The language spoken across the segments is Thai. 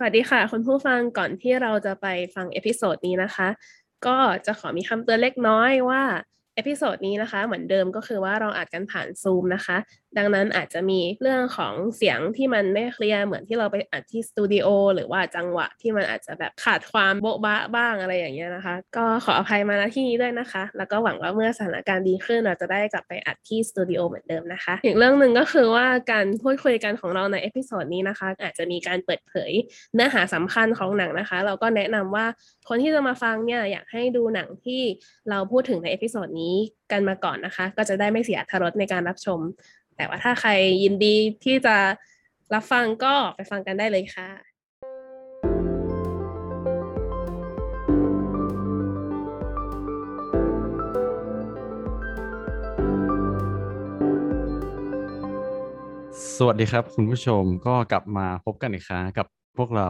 สวัสดีค่ะ คุณผู้ฟังก่อนที่เราจะไปฟัง episode นี้นะคะ ก็จะขอมีคำเตือนเล็กน้อยว่า episode นี้นะคะ เหมือนเดิมก็คือว่าเราอัดกันผ่านซูมนะคะดังนั้นอาจจะมีเรื่องของเสียงที่มันไม่ clear เหมือนที่เราไปอัดที่สตูดิโอหรือว่าจังหวะที่มันอาจจะแบบขาดความโบ๊ะบะบ้างอะไรอย่างเงี้ยนะคะ ก็ขออภัยมาณที่นี้ด้วยนะคะ แล้วก็หวังว่าเมื่อสถานการณ์ดีขึ้นเราจะได้กลับไปอัดที่สตูดิโอเหมือนเดิมนะคะอีกเรื่องหนึ่งก็คือว่าการพูดคุยกันของเราใน episode นี้นะคะ อาจจะมีการเปิดเผยเนื้อหาสำคัญของหนังนะคะ เราก็แนะนำว่าคนที่จะมาฟังเนี่ยอยากให้ดูหนังที่เราพูดถึงใน episode นี้กันมาก่อนนะคะ ก็จะได้ไม่เสียอรรถรสในการรับชม แต่ว่าถ้าใครยินดีที่จะรับฟังก็ไปฟังกันได้เลยค่ะสวัสดีครับ คุณผู้ชมก็กลับมาพบกันอีกครั้งกับพวกเรา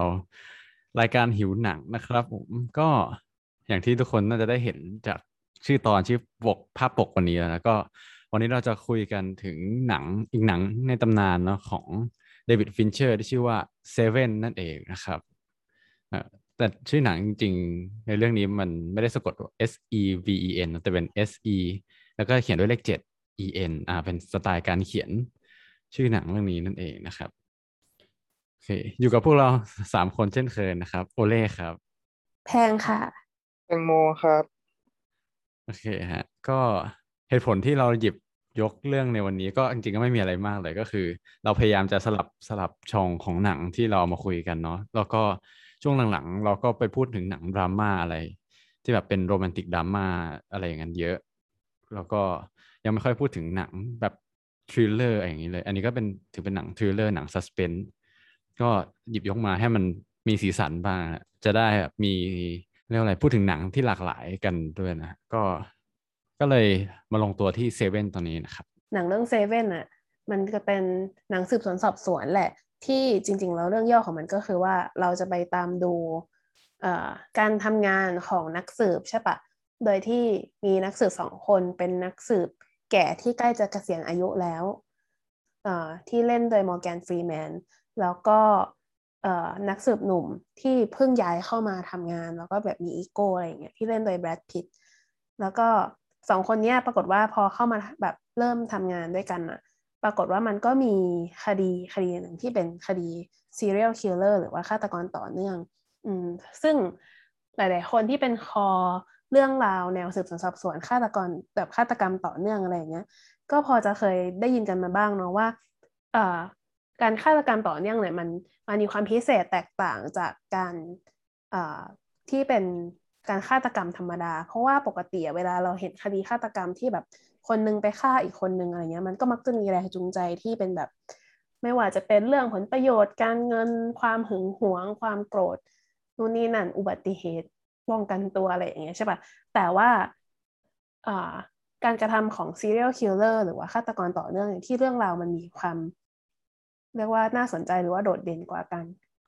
รายการหิวหนังนะครับ ผมก็อย่างที่ทุกคนน่าจะได้เห็นจากชื่อตอนชื่อปกภาพปกวันนี้แล้วก็ วันนี้เราจะคุยกันถึงหนังอีกหนังในตำนานเนาะของเดวิดฟินเชอร์ที่ชื่อว่า Seven นั่นเองนะครับเอ่อแต่ชื่อหนังจริงๆ ในเรื่องนี้มันไม่ได้สะกดว่า S E V E N แต่เป็น S E แล้วก็เขียนด้วยเลข 7 E N อ่าเป็นสไตล์การเขียนชื่อหนังเรื่องนี้นั่นเองนะครับโอเคอยู่กับพวกเราสามคนเช่นเคยนะครับ โอเล่ครับ แพงค่ะ แตงโมครับ โอเคฮะ ก็ เหตุผลที่เราหยิบยกเรื่องในวันนี้ก็จริงๆก็ไม่มีอะไรมากเลยก็คือ เราพยายามจะสลับสลับช่องของหนังที่เราเอามาคุยกันเนาะแล้วก็ช่วงหลังๆ เราก็ไปพูดถึงหนังดราม่าอะไร ที่แบบเป็นโรแมนติกดราม่าอะไรอย่างนั้นเยอะ แล้วก็ยังไม่ค่อยพูดถึงหนังแบบ thriller อย่างนี้เลย อันนี้ก็เป็นถือเป็นหนัง thriller หนัง suspense ก็หยิบยกมาให้มันมีสีสันบ้างจะได้แบบมีเรียกอะไรพูดถึงหนังที่หลากหลายกันด้วยนะก็ ก็เลยมาลงตัวที่เซเว่นตอนนี้นะครับ หนังเรื่องเซเว่นอะมันจะเป็นหนังสืบสวนสอบสวนแหละ ที่จริง ๆ แล้วเรื่องย่อของมันก็คือว่าเราจะไปตามดูการทำงานของนักสืบใช่ปะโดยที่มีนักสืบสองคนเป็นนักสืบแก่ที่ใกล้จะเกษียณอายุแล้วที่เล่นโดยมอร์แกนฟรีแมนแล้วก็นักสืบหนุ่มที่เพิ่งย้ายเข้ามาทำงาน แล้วก็แบบมีอีโก้อะไรเงี้ยที่เล่นโดยแบรดพิตต์แล้วก็ สองคนเนี้ยปรากฏว่าพอเข้ามาแบบเริ่มทำงานด้วยกันอะปรากฏว่ามันก็มีคดีคดีหนึ่งที่เป็นคดี serial killer หรือว่าฆาตกรต่อเนื่อง อืมซึ่งหลาย ๆ คนที่เป็นคอเรื่องราวแนวสืบสวนสอบสวนฆาตกรแบบฆาตกรรมต่อเนื่องอะไรอย่างเงี้ย ก็พอจะเคยได้ยินกันมาบ้างเนาะว่าเอ่อการฆาตกรรมต่อเนื่องเนี่ยมันมันมีความพิเศษแตกต่างจากการเอ่อที่เป็น การฆาตกรรมธรรมดา เพราะว่าปกติเวลาเราเห็นคดีฆาตกรรมที่แบบคนนึงไปฆ่าอีกคนนึงอะไรเงี้ยมันก็มักจะมีแรงจูงใจที่เป็นแบบ ไม่ว่าจะเป็นเรื่องผลประโยชน์ การเงินความหึงหวง ความโกรธนู่นนี่นั่นอุบัติเหตุป้องกันตัวอะไรอย่างเงี้ยใช่ปะแต่ว่าอ่าการกระทำของ serial killer หรือว่าฆาตกรต่อเนื่องที่เรื่องราวมันมีความ เรียกว่าน่าสนใจหรือว่าโดดเด่นกว่าการ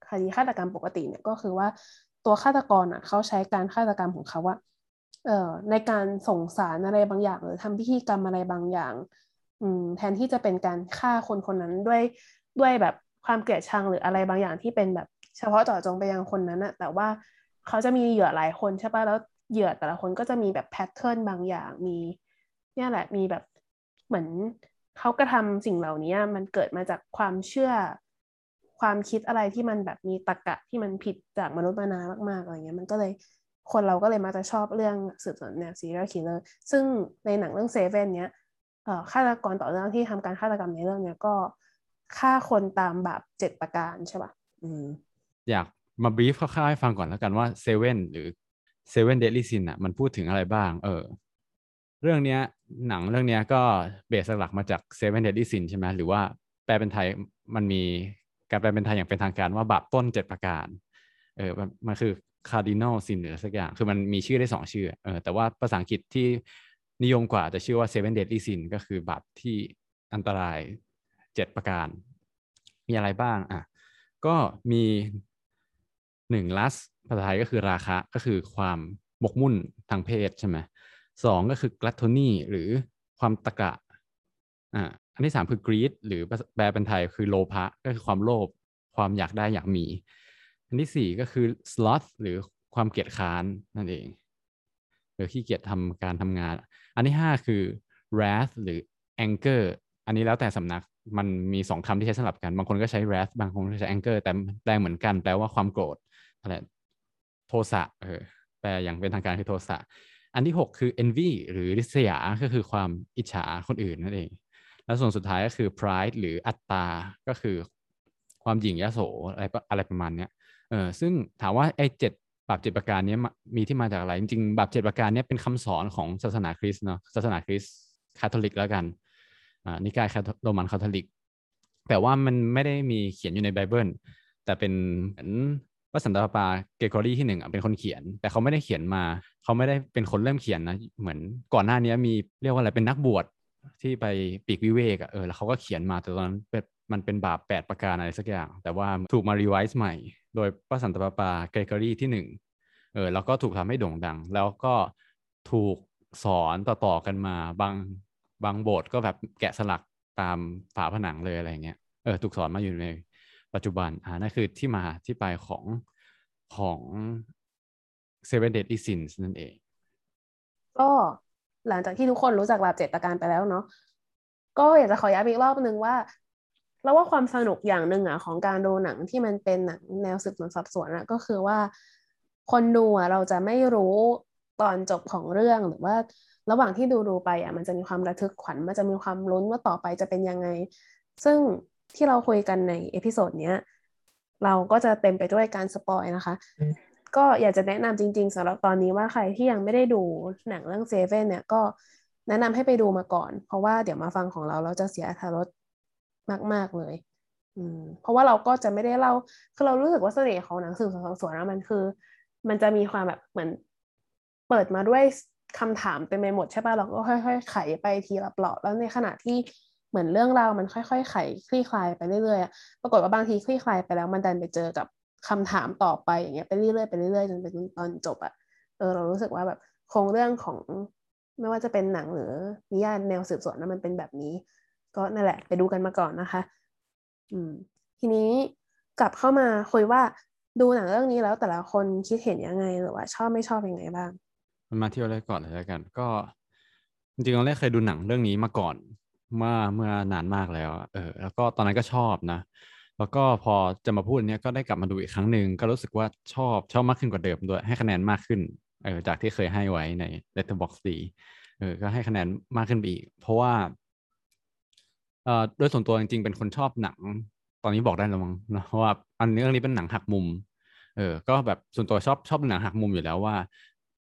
คดีฆาตกรรมปกติเนี่ยก็คือว่า ตัวฆาตกรอะเขาใช้การฆาตกรรมของเขาว่าเอ่อในการส่งสารอะไรบางอย่าง หรือทำพิธีกรรมอะไรบางอย่าง อืมแทนที่จะเป็นการฆ่าคนคนนั้นด้วยด้วยแบบความเกลียดชังหรืออะไรบางอย่างที่เป็นแบบเฉพาะเจาะจงไปยังคนนั้นอะแต่ว่าเขาจะมีเหยื่อหลายคนใช่ปะแล้วเหยื่อแต่ละคนก็จะมีแบบแพทเทิร์นบางอย่างมี เนี่ยแหละมีแบบเหมือนเขากระทำสิ่งเหล่านี้มันเกิดมาจากความเชื่อ ความคิดอะไรที่มันแบบมีตรรกะที่มันผิดจากมนุษย์มานามากๆอะไรเงี้ยมันก็เลยคนเราก็เลยมาจะชอบเรื่องสืบสวนแนว serial killer ซึ่งในหนังเรื่องเซเว่นเนี้ยเอ่อฆาตกรต่อเนื่องที่ทำการฆาตกรรมในเรื่องเนี้ยก็ฆ่าคนตามบาปเจ็ดประการใช่ป่ะอืมอยากมาบีฟคร่าวๆให้ฟังก่อนแล้วกันว่าเซเว่นหรือ Seven Deadly Sins อะมันพูดถึงอะไรบ้าง เออ เรื่องเนี้ย หนังเรื่องเนี้ยก็ base หลักมาจาก Seven Deadly Sins ใช่ไหมหรือว่าแปลเป็นไทยมันมี การแปลเป็นไทยอย่างเป็นทางการว่าบาปต้นเจ็ดประการ เออมันคือ cardinal sin หรือสักอย่าง คือมันมีชื่อได้สองชื่อ เออ แต่ว่าภาษาอังกฤษที่นิยมกว่าจะชื่อว่า seven deadly sin ก็คือบาปที่อันตรายเจ็ดประการ มีอะไรบ้าง อะ ก็มีหนึ่งลัสภาษาไทยก็คือราคะ ก็คือความหมกมุ่นทางเพศใช่ไหมสองก็คือกลัตโทนีหรือความตะกะ อ่า นที่สามคือกรีดหรือแปลเป็นไทยคือโลภะก็คือความโลภความอยากได้อยากมี อันที่สี่ก็คือ sloth หรือความเกียจค้านนั่นเอง หรือขี้เกียจทำการทำงาน อันที่ห้าคือ wrath หรือ anger อันนี้แล้วแต่สำนักมันมีสองคำที่ใช้สลับกัน บางคนก็ใช้ wrath บางคนก็ใช้ anger แต่แปลเหมือนกัน แปลว่าความโกรธอะไรโทสะเออแปลอย่างเป็นทางการคือโทสะอันที่หกคือ envy หรือริษยาก็คือความอิจฉาคนอื่นนั่นเอง แล้วส่วนสุดท้ายก็คือ pride หรืออัตตา ก็คือความหยิ่งยโสอะไรอะไรประมาณเนี้ยเออซึ่งถามว่าไอ้เจ็ดบาปเจ็ดประการนี้มีที่มาจากอะไร จริงๆบาปเจ็ดประการนี้เป็นคำสอนของศาสนาคริสต์เนาะศาสนาคริสต์คาทอลิกแล้วกันอ่านิกายโรมันคาทอลิก แต่ว่ามันไม่ได้มีเขียนอยู่ในไบเบิลแต่เป็นเหมือนพระสันตะปาปาเกรกอรีที่หนึ่งเป็นคนเขียน แต่เขาไม่ได้เขียนมา เขาไม่ได้เป็นคนเริ่มเขียนนะ เหมือนก่อนหน้านี้มีเรียกว่าอะไรเป็นนักบวช ที่ไปปลีกวิเวกอะเออแล้วเขาก็เขียนมาแต่ตอนนั้นเป็นมันเป็นบาปแปดประการอะไรสักอย่าง แต่ว่าถูกมา revise ใหม่ โดยพระสันตะปาปาเกรกอรีที่หนึ่งเออแล้วก็ถูกทำให้โด่งดัง แล้วก็ถูกสอนต่อๆกันมาบางบางบทก็แบบแกะสลักตามฝาผนังเลยอะไรเงี้ยเออถูกสอนมาอยู่ในปัจจุบันอ่านั่นคือที่มาที่ไปของของ Seven Deadly Sins นั่นเอง ก็ หลังจากที่ทุกคนรู้จักบาปเจ็ดประการไปแล้วเนาะก็อยากจะขอย้ำอีกรอบนึงว่าแล้วว่าความสนุกอย่างหนึ่งอะของการดูหนังที่มันเป็นหนังแนวสืบสวนสอบสวนอะก็คือว่าคนดูอะเราจะไม่รู้ตอนจบของเรื่องหรือว่าระหว่างที่ดูดูไปอะมันจะมีความระทึกขวัญมันจะมีความลุ้นว่าต่อไปจะเป็นยังไง ซึ่งที่เราคุยกันใน episode เนี้ยเราก็จะเต็มไปด้วยการ spoil นะคะ ก็อยากจะแนะนำจริง ๆสำหรับตอนนี้ว่าใครที่ยังไม่ได้ดูหนังเรื่องเซเว่นเนี่ยก็แนะนำให้ไปดูมาก่อน เพราะว่าเดี๋ยวมาฟังของเราเราจะเสียอรรถรสมาก ๆ เลย อืม เพราะว่าเราก็จะไม่ได้เล่าคือเรารู้สึกว่าเสน่ห์ของหนังสืบสวนสอบสวนนะมันคือ มันจะมีความแบบเหมือน เปิดมาด้วยคำถามเต็มไปหมดใช่ป่ะเราก็ค่อยๆไขไปทีละเปลาะแล้วในขณะที่เหมือนเรื่องราวมันค่อยๆไขคลี่คลายไปเรื่อยๆปรากฏว่าบางทีคลี่คลายไปแล้วมันดันไปเจอกับ คำถามต่อไปอย่างเงี้ยไปเรื่อยๆไปเรื่อยๆจนไปตอนจบอะเออเรารู้สึกว่าแบบโครงเรื่องของไม่ว่าจะเป็นหนังหรือนิยายแนวสืบสวนนะมันเป็นแบบนี้ ก็นั่นแหละ ไปดูกันมาก่อนนะคะ อืม ทีนี้กลับเข้ามาคุยว่าดูหนังเรื่องนี้แล้วแต่ละคนคิดเห็นยังไงหรือว่าชอบไม่ชอบยังไงบ้างมันมาเที่ยวแรกก่อนเลยแล้วกัน ก็ จริงๆเราแรกเคยดูหนังเรื่องนี้มาก่อนเมื่อเมื่อนานมากแล้ว เออ แล้วก็ตอนนั้นก็ชอบนะ แล้วก็พอจะมาพูดเนี้ยก็ได้กลับมาดูอีกครั้งหนึ่งก็รู้สึกว่าชอบชอบมากขึ้นกว่าเดิมด้วยให้คะแนนมากขึ้นเออจากที่เคยให้ไว้ใน Letterboxd เออก็ให้คะแนนมากขึ้นไปอีก เพราะว่าเอ่อโดยส่วนตัวจริงๆเป็นคนชอบหนัง ตอนนี้บอกได้แล้วมั้งนะว่าอันนี้เรื่องนี้เป็นหนังหักมุม เออ ก็แบบส่วนตัวชอบชอบหนังหักมุมอยู่แล้วว่า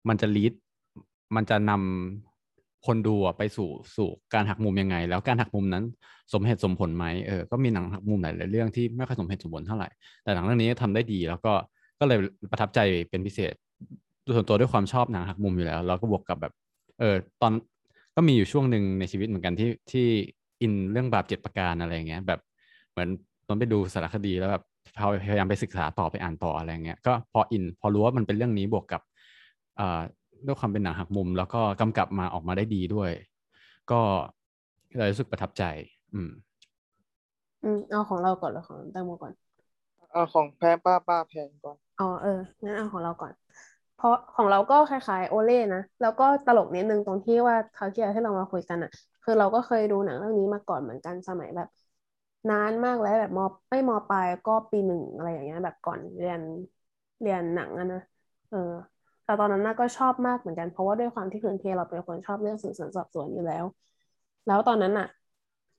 มันจะลีดมันจะนำ คนดูไปสู่สู่การหักมุมยังไง แล้วการหักมุมนั้นสมเหตุสมผลไหมเออก็มีหนังหักมุมหลายเรื่องที่ไม่ค่อยสมเหตุสมผลเท่าไหร่แต่หนังเรื่องนี้ทำได้ดี แล้วก็ก็เลยประทับใจเป็นพิเศษส่วนตัวด้วยความชอบหนังหักมุมอยู่แล้วเราก็บวกกับแบบ เออตอนก็มีอยู่ช่วงหนึ่งในชีวิตเหมือนกันที่ที่อินเรื่องบาปเจ็ดประการอะไรเงี้ยแบบเหมือนตอนไปดูสารคดีแล้วแบบพยายามไปศึกษาต่อไปอ่านต่ออะไรเงี้ยก็พออินพอรู้ว่ามันเป็นเรื่องนี้บวกกับอ่ ด้วยความเป็นหนังหักมุม แล้วก็กำกับมาออกมาได้ดีด้วย ก็เลยรู้สึกประทับใจ อืม อืมเอาของเราก่อนหรือของแตงโมก่อนเอาของแพ้ป้าป้าแพงก่อนอ๋อเอองั้นเอาของเราก่อน เพราะของเราก็คล้ายๆโอเล่นะแล้วก็ตลกนิดนึงตรงที่ว่าเขาที่ที่เรามาคุยกันอะคือเราก็เคยดูหนังเรื่องนี้มาก่อนเหมือนกันสมัยแบบ นานมากแล้วแบบมไม่มปลายก็ปีหนึ่งอะไรอย่างเงี้ยแบบก่อนเรียนเรียนหนังอะนะเออ แต่ตอนนั้นน่าก็ชอบมากเหมือนกันเพราะว่าด้วยความที่คืนเทเราเป็นคนชอบเรื่องสืบสวนสอบสวนอยู่แล้ว แล้วตอนนั้นอะ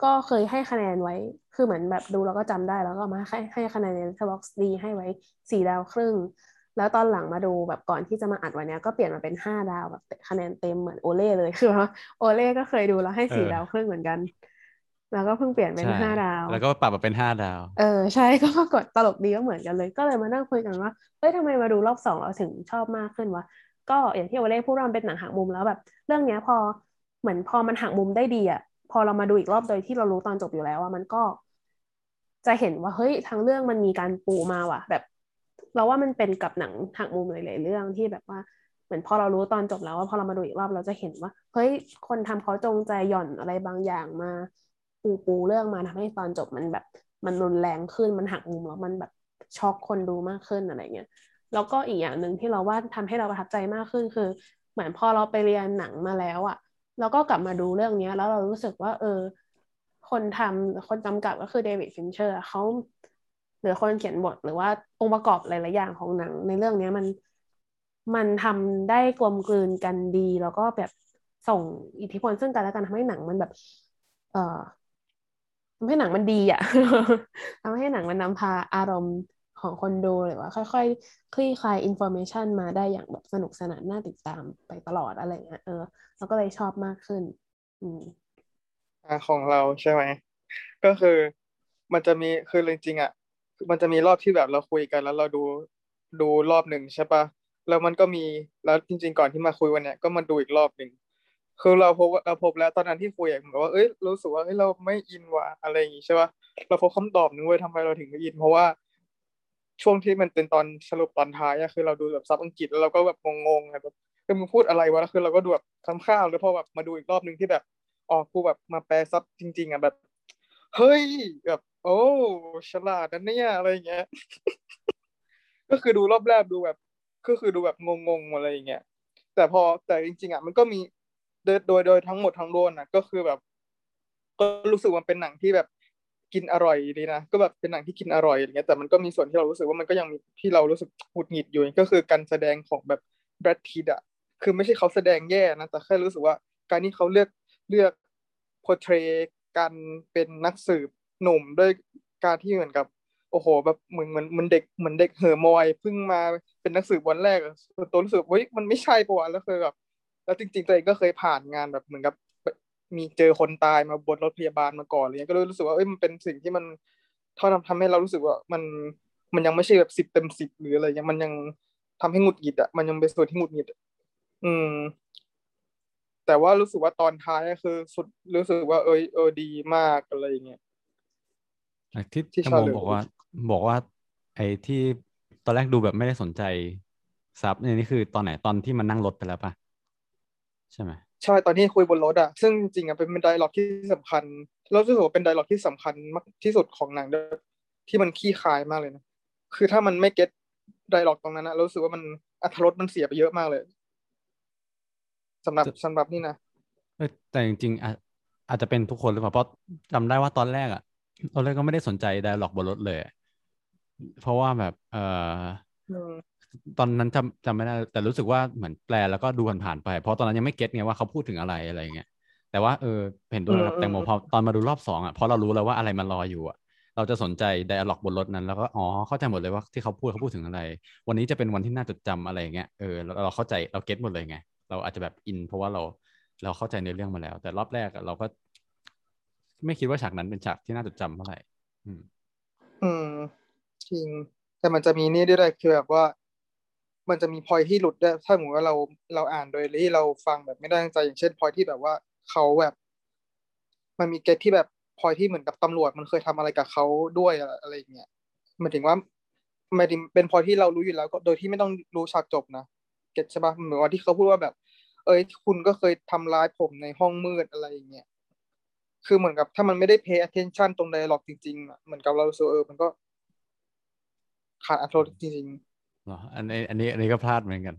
ก็เคยให้คะแนนไว้ คือเหมือนแบบดูแล้วก็จำได้แล้วก็มาให้ให้คะแนนใน Letterbox ดีให้ไว้สี่ดาวครึ่ง แล้วตอนหลังมาดูแบบก่อนที่จะมาอัดวันนี้ก็เปลี่ยนมาเป็นห้าดาวแบบคะแนนเต็มเหมือนโอเล่เลยคือว่าโอเล่ก็เคยดูแล้วให้สี่ดาวครึ่งเหมือนกัน แล้วก็เพิ่งเปลี่ยนเป็นห้าดาว แล้วก็ปรับมาเป็นห้าดาว เออใช่ก็กดตลกดีก็เหมือนกันเลย ก็เลยมานั่งคุยกันว่าเฮ้ยทำไมมาดูรอบสองเราถึงชอบมากขึ้นวะก็อย่างที่โอเล่พูดว่ามันเป็นหนังหักมุมแล้วแบบ เรื่องเนี้ยพอเหมือนพอมันหักมุมได้ดีอะพอเรามาดูอีกรอบโดยที่เรารู้ตอนจบอยู่แล้วว่ามันก็ จะเห็นว่าเฮ้ยทั้งเรื่องมันมีการปูมาว่ะ แบบ เราว่ามันเป็นกับหนังหักมุมหลายๆเรื่องที่แบบว่าเหมือนพอเรารู้ตอนจบแล้วว่าพอเรามาดูอีกรอบเราจะเห็นว่า เฮ้ยคนทำเขาจงใจหย่อนอะไรบางอย่างมา ปูปูเรื่องมาทำให้ตอนจบมันแบบ มันรุนแรงขึ้นมันหักมุมแล้วมันแบบช็อกคนดูมากขึ้นอะไรเงี้ยแล้วก็อีกอย่างหนึ่งที่เราว่าทำให้เราประทับใจมากขึ้นคือ เหมือนพอเราไปเรียนหนังมาแล้วอะเราก็กลับมาดูเรื่องนี้แล้วเรารู้สึกว่า เออ คนทำคนกำกับก็คือเดวิดฟินเชอร์เขาหรือคนเขียนบทหรือว่าองค์ประกอบหลายๆอย่างของหนัง ในเรื่องนี้มันมันทำได้กลมกลืนกันดี แล้วก็แบบส่งอิทธิพลซึ่งกันและกันทำให้หนังมันแบบ เอ่อ ทำให้หนังมันดีอะทำให้หนังมันนำพาอารมณ์ของคนดูหรือว่า ค่อยๆ คลี่คลาย information มาได้อย่างแบบสนุกสนานน่าติดตามไปตลอดอะไรเงี้ยเออเราก็เลยชอบมากขึ้น อืมอ่าของเราใช่ไหม ก็คือมันจะมีคือจริงๆอะมันจะมีรอบที่แบบเราคุยกันแล้วเราดูดูรอบหนึ่งใช่ปะแล้วมันก็มีแล้วจริง ๆ ก่อนที่มาคุยวันเนี้ยก็มาดูอีกรอบหนึ่ง คือเราพบเราพบแล้วตอนนั้นที่คุยเหมือนว่าเอ้ยรู้สึกว่าเฮ้ยเราไม่อินว่ะอะไรอย่างงี้ใช่ปะเราพบคำตอบนึงเว้ยทำไมเราถึงไม่อิน เพราะว่าช่วงที่มันเป็นตอนสรุปตอนท้ายอะคือเราดูแบบซับอังกฤษแล้วเราก็แบบงงๆแบบคือมึงพูดอะไรวะแล้วคือเราก็ดูแบบคำข้าวแล้วพอแบบมาดูอีกรอบนึงที่แบบออกกูแบบมาแปลซับจริง ๆอะแบบ เฮ้ยแบบ โอ้ฉลาดนะเนี่ยอะไรเงี้ยก็คือดูรอบแรกดูแบบ ก็คือดูแบบงงๆอะไรอย่างเงี้ยแต่พอแต่จริง ๆอะมันก็มี โดยโดยโดยทั้งหมดทั้งรวนอะก็คือแบบ ก็รู้สึกว่าเป็นหนังที่แบบกินอร่อยดีนะก็แบบเป็นหนังที่กินอร่อยอย่างเงี้ยแต่มันก็มีส่วนที่เรารู้สึกว่ามันก็ยังมีที่เรารู้สึกหงุดหงิดอยู่ก็คือการแสดงของแบบแบรดพีดอะคือไม่ใช่เขาแสดงแย่นะแต่แค่รู้สึกว่าการที่เขาเลือกเลือกโพเทรการเป็นนักสืบหนุ่มด้วยการที่เหมือนกับโอ้โหแบบเหมือนเหมือนมันเด็กเหมือนเด็กเห่อมอยเพิ่งมาเป็นนักสืบวันแรกตัวรู้สึกเฮ้ยมันไม่ใช่ปะวะแล้วคือแบบ แล้วจริงๆตัวเองก็เคยผ่านงานแบบเหมือนกับ มีเจอคนตายมาบนรถพยาบาลมาก่อนอะไรเงี้ยก็เลยรู้สึกว่าเอ้ยมันเป็นสิ่งที่มันเท่าทำทำให้เรารู้สึกว่ามันมันยังไม่ใช่แบบสิบเต็มสิบหรืออะไรเงี้ยมันยังทำให้หงุดหงิดอะมันยังเป็นส่วนที่หงุดหงิดอืม แต่ว่ารู้สึกว่าตอนท้ายคือสุดรู้สึกว่า เอยเออดีมากอะไรเงี้ยที่ที่ชาโมบอกว่า บอกว่า ไอ้ที่ตอนแรกดูแบบไม่ได้สนใจซับนี่คือตอนไหนตอนที่มันนั่งรถไปแล้วปะ ใช่ไหมใช่ตอนที่คุยบนรถอะซึ่งจริงๆอะเป็นไดร็อกที่สำคัญเรารู้สึกว่าเป็น dialogue ที่สำคัญมากที่สุดของหนังที่มันคลี่คลายมากเลยนะคือถ้ามันไม่ get dialogue ตรงนั้นนะรู้สึกว่ามันอรรถรสมันเสียไปเยอะมากเลยสำหรับสำหรับนี่นะแต่จริงๆอาอาจจะเป็นทุกคนหรือเปล่าเพราะจำได้ว่าตอนแรกอะตอนแรกก็ไม่ได้สนใจ dialogue บนรถเลย เพราะว่าแบบ เออ ตอนนั้นจำจำไม่ได้แต่รู้สึกว่าเหมือนแปลแล้วก็ดูผ่านๆไป เพราะตอนนั้นยังไม่ get ไงว่าเขาพูดถึงอะไรอะไรเงี้ยแต่ว่าเออเห็นด้วยกับแตงโมพอตอนมาดูรอบสองอะพอเรารู้แล้วว่าอะไรมันรออยู่อะเราจะสนใจไดอะล็อกบนรถนั้นแล้วก็อ๋อเข้าใจหมดเลยว่าที่เขาพูดเขาพูดถึงอะไร วันนี้จะเป็นวันที่น่าจดจำอะไรเงี้ยเออเราเราเข้าใจเราเก็ตหมดเลยไง เราอาจจะแบบอิน เพราะว่าเราเราเข้าใจในเรื่องมาแล้ว แต่รอบแรกเราก็ ไม่คิดว่าฉากนั้นเป็นฉากที่น่าจดจำเท่าไหร่อืม อืมจริงแต่มันจะมีนี่ด้วยคือแบบว่า มันจะมีพอยที่หลุดได้ถ้าสมมติว่าเราเราอ่านโดยที่เราฟังแบบไม่ได้ตั้งใจอย่างเช่นพอยที่แบบว่าเขาแบบ มันมีเกตที่แบบพอยที่เหมือนกับตำรวจมันเคยทำอะไรกับเขาด้วยอะไรอย่างเงี้ยหมายถึงว่าหมายถึงเป็นพอยที่เรารู้อยู่แล้ว ก็โดยที่ไม่ต้องรู้ฉากจบนะเก็ตใช่ปะเหมือนว่าที่เขาพูดว่าแบบ เอ้ยคุณก็เคยทำร้ายผมในห้องมืดอะไรอย่างเงี้ยคือเหมือนกับถ้ามันไม่ได้ pay attention ตรง dialog จริงๆอะเหมือนกับเราสูเออมันก็ขาดอรรถจริงๆ หรออันนี้อันนี้อันนี้ก็พลาดเหมือนกัน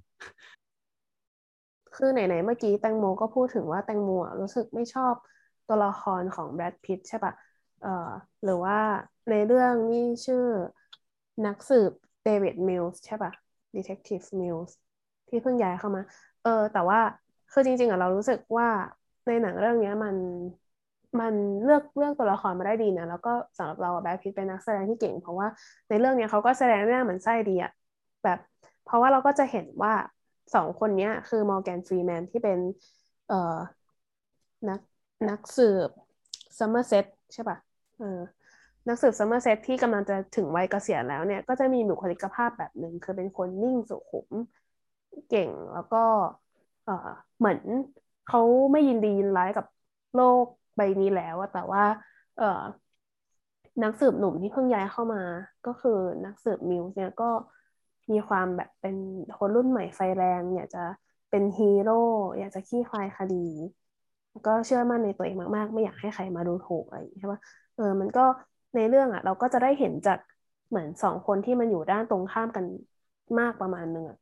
คือไหนๆเมื่อกี้แตงโมก็พูดถึงว่าแตงโมรู้สึกไม่ชอบตัวละครของแบรดพิตใช่ปะเอ่อหรือว่าในเรื่องนี่ชื่อนักสืบเดวิดมิลส์ใช่ปะ Detective Mills ที่เพิ่งย้ายเข้ามา เออ แต่ว่าคือจริงๆอะเรารู้สึกว่าในหนังเรื่องนี้มันมันเลือกเลือกตัวละครมาได้ดีนะ แล้วก็สำหรับเราแบรดพิตเป็นนักแสดงที่เก่ง เพราะว่าในเรื่องนี้เขาก็แสดงหน้เหมือนไส้ดีอะ แบบ เพราะว่าเราก็จะเห็นว่าสองคนนี้คือมอร์แกนฟรีแมนที่เป็นเอ่อนักนักสืบซัมเมอร์เซตใช่ปะเออนักสืบซัมเมอร์เซตที่กำลังจะถึงวัยเกษียณแล้วเนี่ย ก็จะมีบุคลิกภาพแบบหนึ่งคือเป็นคนนิ่งสุขุมเก่งแล้วก็เออเหมือนเขาไม่ยินดียินร้ายกับโลกใบนี้แล้วแต่ว่า เออนักสืบหนุ่มที่เพิ่งย้ายเข้ามา ก็คือนักสืบมิวส์เนี่ยก็ มีความแบบเป็นคนรุ่นใหม่ไฟแรง อยากจะเป็นฮีโร่อยากจะขี้คลายคดี ก็เชื่อมั่นในตัวเองมากๆ ไม่อยากให้ใครมาดูถูกอะไรใช่ไหมเออมันก็ในเรื่องอะ เราก็จะได้เห็นจากเหมือนสองคนที่มันอยู่ด้านตรงข้ามกันมากประมาณหนึ่งอะ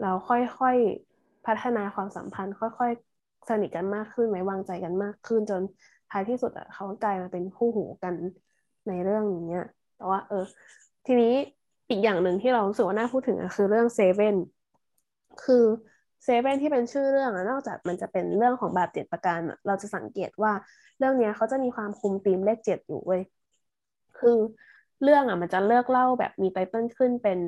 เราค่อยๆพัฒนาความสัมพันธ์ ค่อยๆสนิทกันมากขึ้นไว้วางใจกันมากขึ้นจนท้ายที่สุดอะเขากลายมาเป็นคู่หูกันในเรื่องนี้ยแต่ว่า เออ ทีนี้ อีกอย่างหนึ่งที่เรารู้สึกว่าน่าพูดถึงอะคือเรื่องเซเว่นคือเซเว่นที่เป็นชื่อเรื่องอะนอกจากมันจะเป็นเรื่องของแบบเจ็ดประการเราจะสังเกตว่าเรื่องนี้เขาจะมีความคุมธีมเลขเจ็ดอยู่เว้ยคือเรื่องอะมันจะเลือกเล่าแบบมีไตเติ้ลขึ้นเป็น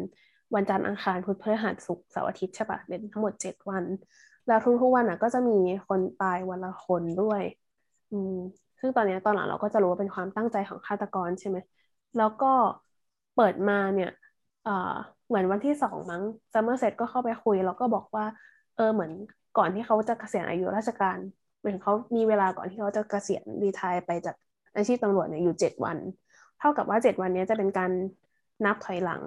วันจันทร์อังคารพุธพฤหัสศุกร์เสาร์อาทิตย์ใช่ปะเป็นทั้งหมดเจ็ดวัน แล้วทุกๆวันอะ ก็จะมีคนตายวันละคนด้วย อืมซึ่งตอนนี้ตอนหลังเราก็จะรู้ว่าเป็นความตั้งใจของฆาตกรใช่ไหมแล้วก็เปิดมาเนี่ย เหมือนวันที่สองมั้งซัมเมอร์เซตก็เข้าไปคุย แล้วก็บอกว่า เออเหมือนก่อนที่เขาจะเกษียณอายุราชการเหมือนเขามีเวลาก่อนที่เขาจะเกษียณรีทายไปจากอาชีพตำรวจเนี่ยอยู่เจ็ดวัน เท่ากับว่าเจ็ดวันนี้จะเป็นการนับถอยหลัง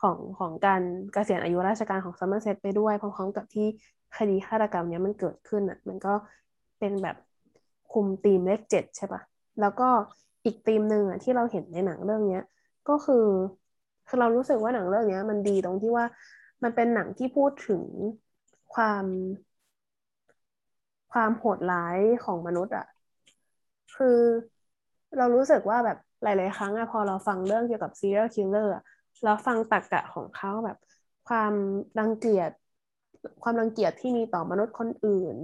ของของการเกษียณอายุราชการของซัมเมอร์เซตไปด้วยพร้อมๆกับที่คดีฆาตกรรมเนี้ยมันเกิดขึ้นอะ มันก็เป็นแบบคุมธีมเลขเจ็ดใช่ปะแล้วก็อีกธีมหนึ่งอะที่เราเห็นในหนังเรื่องเนี้ย ก็คือ คือเรารู้สึกว่าหนังเรื่องนี้มันดีตรงที่ว่ามันเป็นหนังที่พูดถึงความความโหดร้ายของมนุษย์อะคือเรารู้สึกว่าแบบหลาย ๆ ครั้งอะพอเราฟังเรื่องเกี่ยวกับ serial killer อะเราฟังตรรกะของเขาแบบ ความรังเกียจความรังเกียจที่มีต่อมนุษย์คนอื่น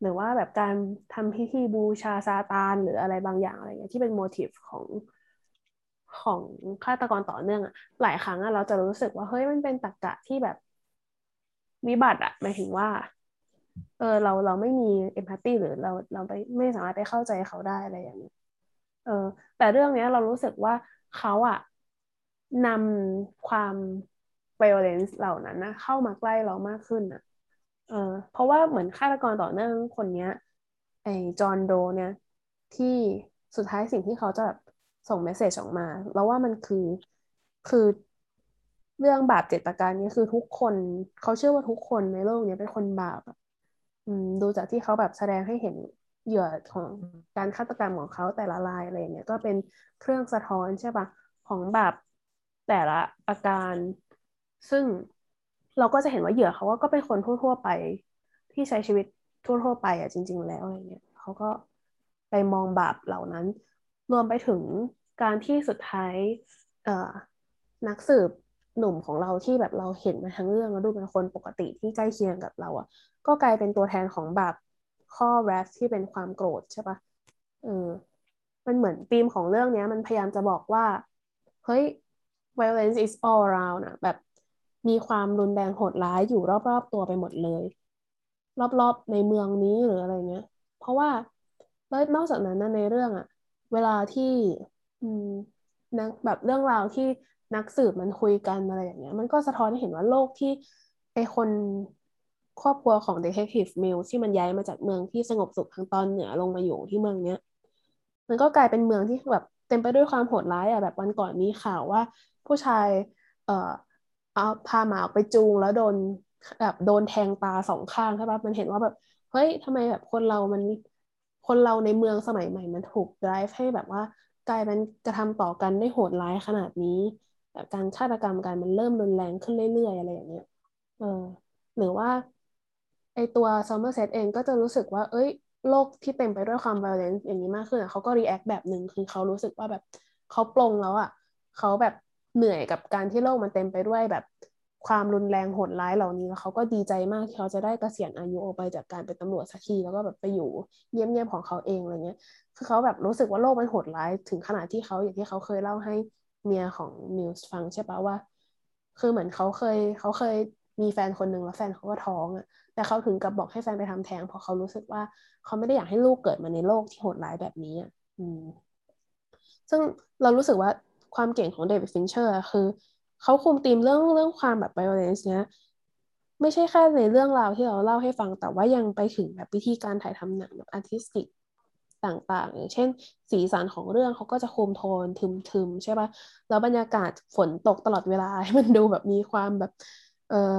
หรือว่าแบบการทำพิธีบูชาซาตานหรืออะไรบางอย่างอะไรเงี้ยที่เป็นโมทีฟของ ของฆาตกรต่อเนื่องอะหลายครั้งอะเราจะรู้สึกว่าเฮ้ยมันเป็นตรรกะที่แบบวิบัติอะหมายถึงว่า เออเราเราไม่มีเอมพัตตีหรือเราเราไปไม่สามารถไปเข้าใจเขาได้อะไรอย่างเงี้เออ แต่เรื่องเนี้ยเรารู้สึกว่าเขาอะนำความ violence เหล่านั้นนะเข้ามาใกล้เรามากขึ้นอะเออเพราะว่าเหมือนฆาตกรต่อเนื่องคนเนี้ยไอ้จอห์นโดเนี่ยที่สุดท้ายสิ่งที่เขาจะแบบ ส่งเมสเซจออกมา แล้วว่ามันคือคือเรื่องบาปเจ็ดประการนี้คือทุกคนเขาเชื่อว่าทุกคนในโลกนี้เป็นคนบาปอืมดูจากที่เขาแบบแสดงให้เห็นเหยื่อของการฆาตกรรมของเขาแต่ละรายอะไรเนี่ยก็เป็นเครื่องสะท้อนใช่ปะของบาปแต่ละอาการ ซึ่งเราก็จะเห็นว่าเหยื่อเขาก็เป็นคนทั่ว ๆ ไปที่ใช้ชีวิตทั่ว ๆ ไปอะจริง ๆ แล้วอะไรเงี้ยเขาก็ไปมองบาปเหล่านั้น รวมไปถึง การที่สุดท้ายเอนักสืบหนุ่มของเราที่แบบเราเห็นมาทั้งเรื่องแล้วดูเป็นคนปกติที่ใกล้เคียงกับเราอะ ก็กลายเป็นตัวแทนของบาปข้อแรสที่เป็นความโกรธใช่ปะเออมันเหมือนธีมของเรื่องนี้มันพยายามจะบอกว่า เฮ้ย violence is all around อะแบบมีความรุนแรงโหดร้ายอยู่รอบๆตัวไปหมดเลย รอบๆในเมืองนี้หรืออะไรเงี้ย เพราะว่าแล้วนอกจากนั้นนะในเรื่องอะเวลาที่ อืมนักแบบเรื่องราวที่นักสืบมันคุยกันอะไรอย่างเงี้ย มันก็สะท้อนให้เห็นว่าโลกที่ไอคนครอบครัวของ Detective Mills ที่มันย้ายมาจากเมืองที่สงบสุขทางตอนเหนือลงมาอยู่ที่เมืองเนี้ย มันก็กลายเป็นเมืองที่แบบเต็มไปด้วยความโหดร้ายอะแบบวันก่อนมีข่าวว่าผู้ชาย เอ่อเอาพาหมาออกไปจูงแล้วโดนแบบโดนแทงตาสองข้างใช่ปะมันเห็นว่าแบบเฮ้ยทำไมแบบคนเรามันคนเราในเมืองสมัยใหม่มันถูก drive ให้แบบว่า กลายเป็นกระทำต่อกันได้โหดร้ายขนาดนี้แบบการฆาตกรรมกันมันเริ่มรุนแรงขึ้นเรื่อยๆอะไรอย่างเงี้ยเออหรือว่าไอ้ตัวซัมเมอร์เซตเองก็จะรู้สึกว่า เอ้ย โลกที่เต็มไปด้วยความ violence อย่างนี้มากขึ้นอะเขาก็ react แบบหนึ่งคือเขารู้สึกว่าแบบเขาปลงแล้วอะเขาแบบเหนื่อยกับการที่โลกมันเต็มไปด้วยแบบ ความรุนแรงโหดร้ายเหล่านี้แล้วเขาก็ดีใจมากที่เขาจะได้เกษียณอายุออกไปจากการเป็นตำรวจสักทีแล้วก็แบบไปอยู่เงียบๆของเขาเองอะไรเงี้ย คือเขาแบบรู้สึกว่าโลกมันโหดร้ายถึงขนาดที่เขาอย่างที่เขาเคยเล่าให้เมียของนิวส์ฟังใช่ปะว่า คือเหมือนเขาเคยเขาเคยมีแฟนคนหนึ่งแล้วแฟนเขาก็ท้องอะแต่เขาถึงกับบอกให้แฟนไปทำแท้งเพราะเขารู้สึกว่าเขาไม่ได้อยากให้ลูกเกิดมาในโลกที่โหดร้ายแบบนี้อะอืมซึ่งเรารู้สึกว่าความเก่งของเดวิดฟินเชอร์คือ เขาคุมธีมเรื่องเรื่องความแบบ violence เนี้ยไม่ใช่แค่ในเรื่องราวที่เราเล่าให้ฟัง แต่ว่ายังไปถึงแบบวิธีการถ่ายทำหนังแบบ artistic ต่างๆ อย่างเช่น สีสันของเรื่องเขาก็จะคุมโทนทึมๆใช่ปะแล้วบรรยากาศฝนตกตลอดเวลาให้มันดูแบบมีความแบบ เออ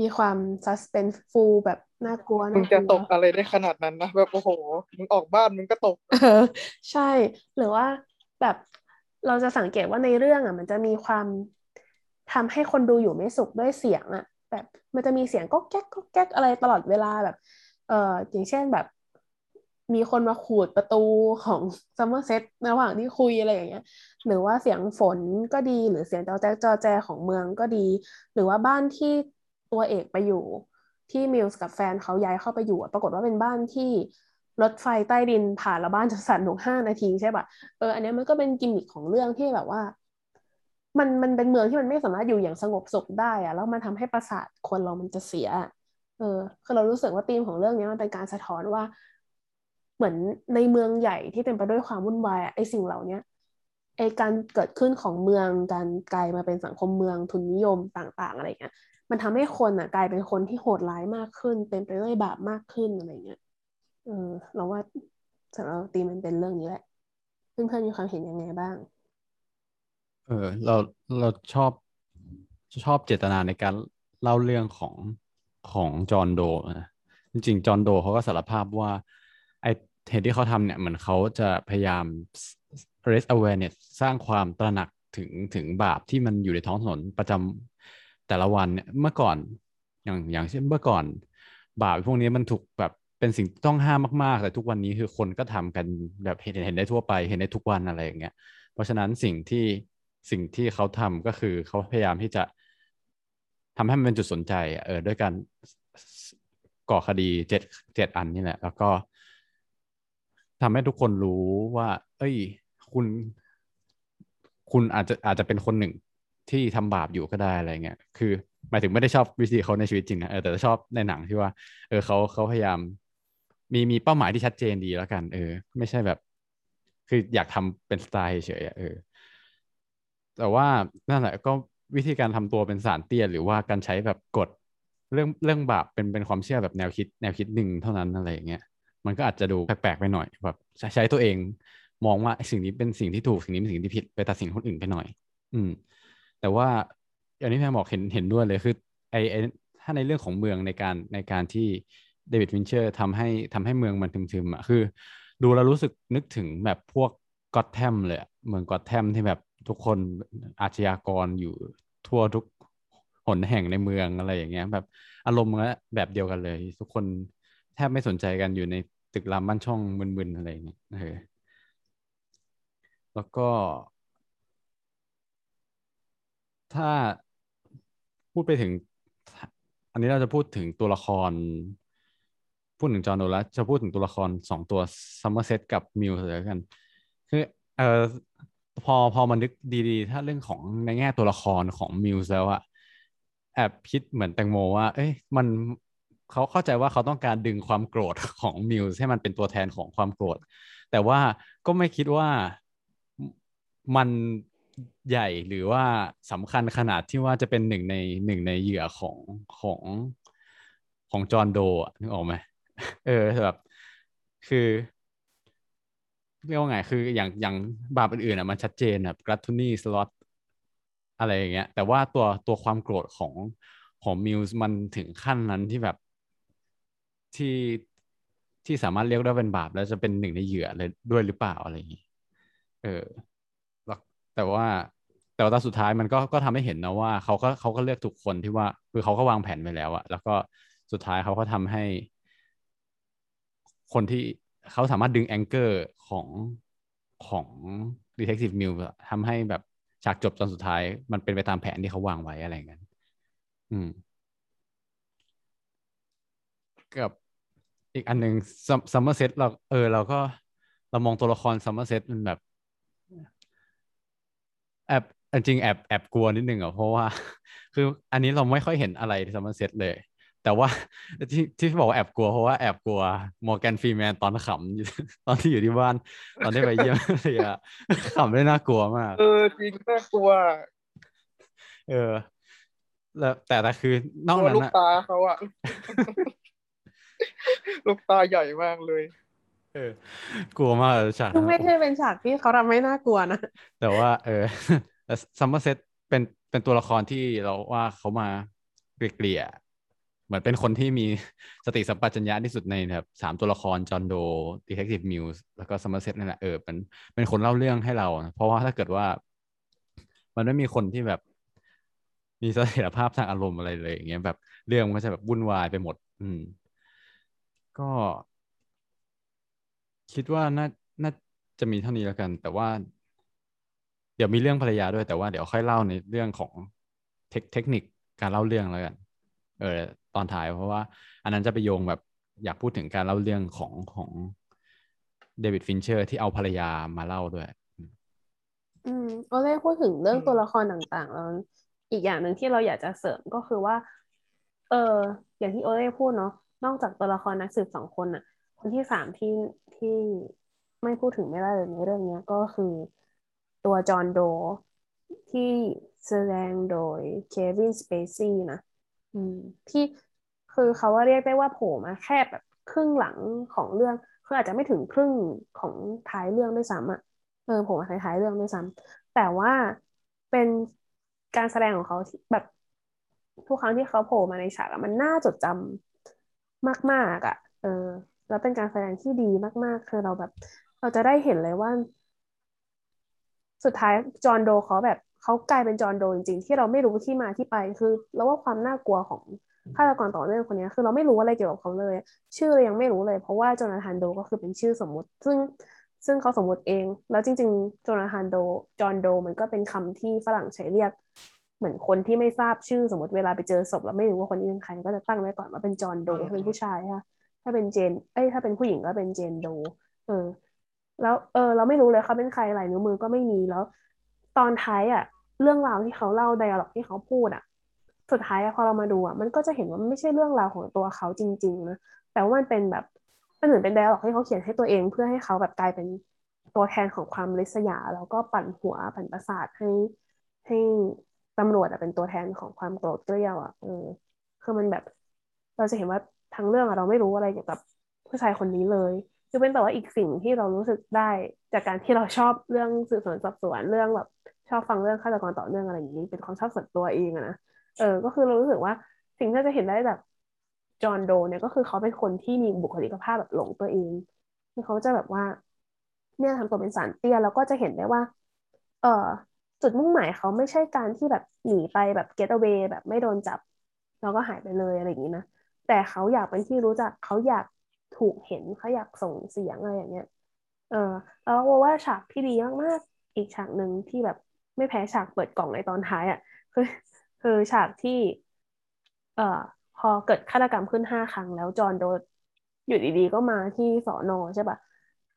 มีความ suspenseful แบบน่ากลัวมึงจะตกอะไรได้ขนาดนั้นนะแบบโอ้โหมึงออกบ้านมึงก็ตกเออใช่ หรือว่าแบบเราจะสังเกตว่าในเรื่องอะ มันจะมีความ ทำให้คนดูอยู่ไม่สุขด้วยเสียงอะแบบมันจะมีเสียงก็แก๊กก็แก๊กอะไรตลอดเวลาแบบเอออย่างเช่นแบบ มีคนมาขูดประตูของซัมเมอร์เซตระหว่างที่คุยอะไรอย่างเงี้ย หรือว่าเสียงฝนก็ดีหรือเสียงจอแจ๊กจอแจของเมืองก็ดี หรือว่าบ้านที่ตัวเอกไปอยู่ที่มิลส์กับแฟนเขาย้ายเข้าไปอยู่ ปรากฏว่าเป็นบ้านที่รถไฟใต้ดินผ่านแล้วบ้านจะสั่นถูกห้านาทีใช่ปะเอออันนี้มันก็เป็นกิมมิคของเรื่องที่แบบว่า มันมันเป็นเมืองที่มันไม่สามารถอยู่อย่างสงบสุขได้อะแล้วมันทำให้ประสาทคนเรามันจะเสีย เออคือเรารู้สึกว่าธีมของเรื่องนี้มันเป็นการสะท้อนว่า เหมือนในเมืองใหญ่ที่เต็มไปด้วยความวุ่นวายไอ้สิ่งเหล่านี้ไอ้การเกิดขึ้นของเมืองการกลายมาเป็นสังคมเมืองทุนนิยมต่างๆ อะไรเงี้ยมันทำให้คนอะกลายเป็นคนที่โหดร้ายมากขึ้น เต็มไปด้วยบาปมากขึ้นอะไรเงี้ยเออเราว่าสำหรับตีมันเป็นเรื่องนี้แหละ เพื่อนๆมีความเห็นยังไงบ้าง เออเราเราชอบชอบเจตนาในการเล่าเรื่องของของจอห์นโดนะจริงๆจอห์นโดเขาก็สารภาพว่า ไอเหตุที่เขาทำเนี่ยเหมือนเขาจะพยายาม raise awareness สร้างความตระหนักถึงถึงบาปที่มันอยู่ในท้องถนนประจำแต่ละวันเนี่ยเมื่อก่อนอย่างอย่างเช่นเมื่อก่อน บาปพวกนี้มันถูกแบบเป็นสิ่งต้องห้ามมากๆ แต่ทุกวันนี้คือคนก็ทำกันแบบเห็นเห็นได้ทั่วไปเห็นได้ทุกวันอะไรอย่างเงี้ยเพราะฉะนั้นสิ่งที่ สิ่งที่เขาทำก็คือเขาพยายามที่จะทำให้มันเป็นจุดสนใจเออด้วยการก่อคดีเจ็ดเจ็ดอันนี่แหละ แล้วก็ทำให้ทุกคนรู้ว่า เอ้ย คุณ คุณอาจจะอาจจะเป็นคนหนึ่งที่ทำบาปอยู่ก็ได้อะไรเงี้ยคือหมายถึงไม่ได้ชอบวิธีเขาในชีวิตจริงนะเออแต่ชอบในหนังที่ว่า เออเขาเขาพยายาม มีมีเป้าหมายที่ชัดเจนดีแล้วกัน เออ ไม่ใช่แบบ คืออยากทำเป็นสไตล์เฉยเออ แต่ว่านั่นแหละก็วิธีการทำตัวเป็นสารเตี้ยหรือว่าการใช้แบบกฎเรื่องเรื่องบาปเป็นเป็นความเชื่อแบบแนวคิดแนวคิดหนึ่งเท่านั้นอะไรอย่างเงี้ยมันก็อาจจะดูแปลกๆไปหน่อยแบบใช้ตัวเองมองว่าสิ่งนี้เป็นสิ่งที่ถูกสิ่งนี้เป็นสิ่งที่ผิดไปตัดสินคนอื่นไปหน่อย อืม แต่ว่าอย่างที่แม่บอกเห็นเห็นด้วยเลยคือไอไอถ้าในเรื่องของเมืองในการในการที่เดวิดวินเชอร์ทำให้ทำให้เมืองมันทึมๆอะคือ ดูแล้วรู้สึกนึกถึงแบบพวกกอตแทมเลยเมืองกอตแทมที่แบบ ทุกคนอาชญากรอยู่ทั่วทุกหนแห่งในเมืองอะไรอย่างเงี้ย แบบอารมณ์แบบเดียวกันเลย ทุกคนแทบไม่สนใจกันอยู่ในตึกรามบ้านช่องมึนๆอะไรเงี้ยเออแล้วก็ ถ้าพูดไปถึง อันนี้เราจะพูดถึงตัวละคร พูดถึงจอห์นโดแล้วจะพูดถึงตัวละครสองตัวซัมเมอร์เซตกับมิลส์เลยกัน คือเออ พอพอมันนึกดีๆ ถ้าเรื่องของในแง่ตัวละครของมิลส์แล้วอะแอบคิดเหมือนแตงโมว่า เอ้ยมันเขาเข้าใจว่าเขาต้องการดึงความโกรธของมิลส์ให้มันเป็นตัวแทนของความโกรธ แต่ว่าก็ไม่คิดว่ามันใหญ่หรือว่าสำคัญขนาดที่ว่าจะเป็นหนึ่งในหนึ่งในเหยื่อของของของจอห์นโดนึกออกไหมเออแบบคือ เรียกว่าไงคืออย่างอย่างบาปอื่นๆอะมันชัดเจนแบบกรัตทูนี่สล็อตอะไรอย่างเงี้ย แต่ว่าตัวตัวความโกรธของของมิวส์มันถึงขั้นนั้นที่แบบที่ที่สามารถเรียกได้เป็นบาปแล้วจะเป็นหนึ่งในเหยื่อเลยด้วยหรือเปล่าอะไรอย่างงี้ เออแต่ว่าแต่ว่าตอนสุดท้ายมันก็ก็ทำให้เห็นนะว่าเขาก็เขาก็เลือกทุกคนที่ว่า คือเขาก็วางแผนไว้แล้วอะแล้วก็สุดท้ายเขาก็ทำให้ คนที่ เขาสามารถดึงแองเกอร์ของของ Detective m i l ทำให้แบบฉากจบตอนสุดท้าย มันเป็นไปตามแผนที่เขาวางไว้อะไรเงี้ยอืม กับอีกอันหนึ่งซัมเมอร์เซตเราเออ เราก็เรามองตัวละครซัมเมอร์เซตมันแบบ แอบจริงแอบแอบกลัวนิดนึงอะเพราะว่า คืออันนี้เราไม่ค่อยเห็นอะไรซัมเมอร์เซตเลย แต่ว่าที่ที่บอกว่าแอบกลัวเพราะว่าแอบกลัวมอร์แกนฟรีแมนตอนขำตอนที่อยู่ที่บ้าน ตอนที่ไปเยี่ยมเลยอะขำได้น่ากลัวมาก เออจริงน่ากลัว เออ แล้วแต่แต่คือนอกนั้นลูกตาเขาอะลูกตาใหญ่มากเลย เออกลัวมากฉากไม่ใช่เป็นฉากที่เขาทำให้น่ากลัวนะ แต่ว่า เออซัมเมอร์เซตเป็นเป็นตัวละครที่เราว่าเขามาเกลี่ย เหมือนเป็นคนที่มีสติสัมปชัญญะที่สุดในแบบสามตัวละครจอห์นโด detective มิลส์แล้วก็ซัมเมอร์เซตนั่นแหละเออเป็นเป็นคนเล่าเรื่องให้เรานะเพราะว่าถ้าเกิดว่า มันไม่มีคนที่แบบ มีเสถียรภาพทางอารมณ์อะไรเลยอย่างเงี้ยแบบเรื่องมันก็จะแบบวุ่นวายไปหมด อืม ก็ คิดว่าน่าน่าจะมีเท่านี้แล้วกัน แต่ว่า เดี๋ยวมีเรื่องภรรยาด้วยแต่ว่าเดี๋ยวค่อยเล่าในเรื่องของเทคเทคนิคการเล่าเรื่องแล้วกัน เออ ตอนท้าย เพราะว่าอันนั้นจะไปโยงแบบอยากพูดถึงการเล่าเรื่องของของเดวิดฟินเชอร์ที่เอาภรรยามาเล่าด้วย อืมโอเล่พูดถึงเรื่องอืมตัวละครต่างๆแล้วอีกอย่างหนึ่งที่เราอยากจะเสริมก็คือว่า เอออย่างที่โอเล่พูดเนาะนอกจากตัวละครนักสืบสองคนน่ะคนที่สามที่ที่ไม่พูดถึงไม่ได้เลยในเรื่องเนี้ยก็คือตัวจอห์นโดที่แสดงโดยเควินสเปซี่นะ อืมที่คือเขาว่าเรียกได้ว่าโผล่มาแค่แบบครึ่งหลังของเรื่องคืออาจจะไม่ถึงครึ่งของท้ายเรื่องด้วยซ้ำอะเออโผล่มาท้ายๆเรื่องด้วยซ้ำแต่ว่าเป็นการแสดงของเขาที่แบบทุกครั้งที่เขาโผล่มาในฉากมันน่าจดจำมาก ๆ อะ เออ แล้วเป็นการแสดงที่ดีมาก ๆ คือเราแบบ เราจะได้เห็นเลยว่า สุดท้ายจอห์นโดเขาแบบ เขากลายเป็นจอห์นโดจริงๆที่เราไม่รู้ที่มาที่ไปคือเราว่าความน่ากลัวของฆาตกรต่อเนื่องคนนี้คือเราไม่รู้อะไรเกี่ยวกับเขาเลย ชื่อเรายังไม่รู้เลย เพราะว่าโจนาธานโดก็คือเป็นชื่อสมมุติ ซึ่งซึ่งเขาสมมุติเอง แล้วจริง ๆ โจนาธานโด จอห์นโด มันก็เป็นคำที่ฝรั่งใช้เรียก เหมือนคนที่ไม่ทราบชื่อสมมติเวลาไปเจอศพแล้วไม่รู้ว่าคนนี้เป็นใครก็จะตั้งไว้ก่อนว่าเป็นจอห์นโดถ้าเป็นผู้ชายค่ะถ้าเป็นเจน เอ้ยถ้าเป็นผู้หญิงก็เป็นเจนโด เออ แล้วเออ เราไม่รู้เลยเขาเป็นใครลายนิ้วมือก็ไม่มีแล้ว ตอนท้ายอะเรื่องราวที่เขาเล่าไดอะล็อกที่เขาพูดอะสุดท้ายอะพอเรามาดูอะมันก็จะเห็นว่ามันไม่ใช่เรื่องราวของตัวเขาจริงๆนะแต่ว่ามันเป็นแบบมันเหมือนเป็นไดอะล็อกที่เขาเขียนให้ตัวเอง เพื่อให้เขาแบบกลายเป็นตัวแทนของความริษยา แล้วก็ปั่นหัวปั่นประสาทให้ให้ตำรวจอะเป็นตัวแทนของความโกรธเกรี้ยวอะเออคือมันแบบ เราจะเห็นว่าทั้งเรื่องอะเราไม่รู้อะไรเกี่ยวกับผู้ชายคนนี้เลย ยกเว้นแต่ว่าอีกสิ่งที่เรารู้สึกได้จากการที่เราชอบเรื่องสืบสวนสอบสวนเรื่องแบบชอบฟังเรื่องฆาตกรต่อเนื่องอะไรอย่างนี้ เป็นความชอบส่วนตัวเองนะเออ ก็คือเรารู้สึกว่าสิ่งที่จะเห็นได้จากจอห์นโดเนี่ยก็คือเขาเป็นคนที่มีบุคลิกภาพแบบหลงตัวเองคือเขาจะแบบว่า เนี่ยทำตัวเป็นสารเตี้ยแล้วก็จะเห็นได้ว่า เออจุดมุ่งหมายเขาไม่ใช่การที่แบบหนีไปแบบ get away แบบไม่โดนจับ แล้วก็หายไปเลยอะไรอย่างนี้นะแต่เขาอยากเป็นที่รู้จักเขาอยาก ถูกเห็นเขาอยากส่งเสียงอะไรอย่างเงี้ย เออแล้วว่าฉากที่ดีมากๆอีกฉากหนึ่งที่แบบไม่แพ้ฉากเปิดกล่องในตอนท้ายอะคือคือฉากที่ เอ่อ พอเกิดฆาตกรรมขึ้นห้าครั้งแล้วจอห์นโดอยู่ดีๆก็มาที่สอนอใช่ปะ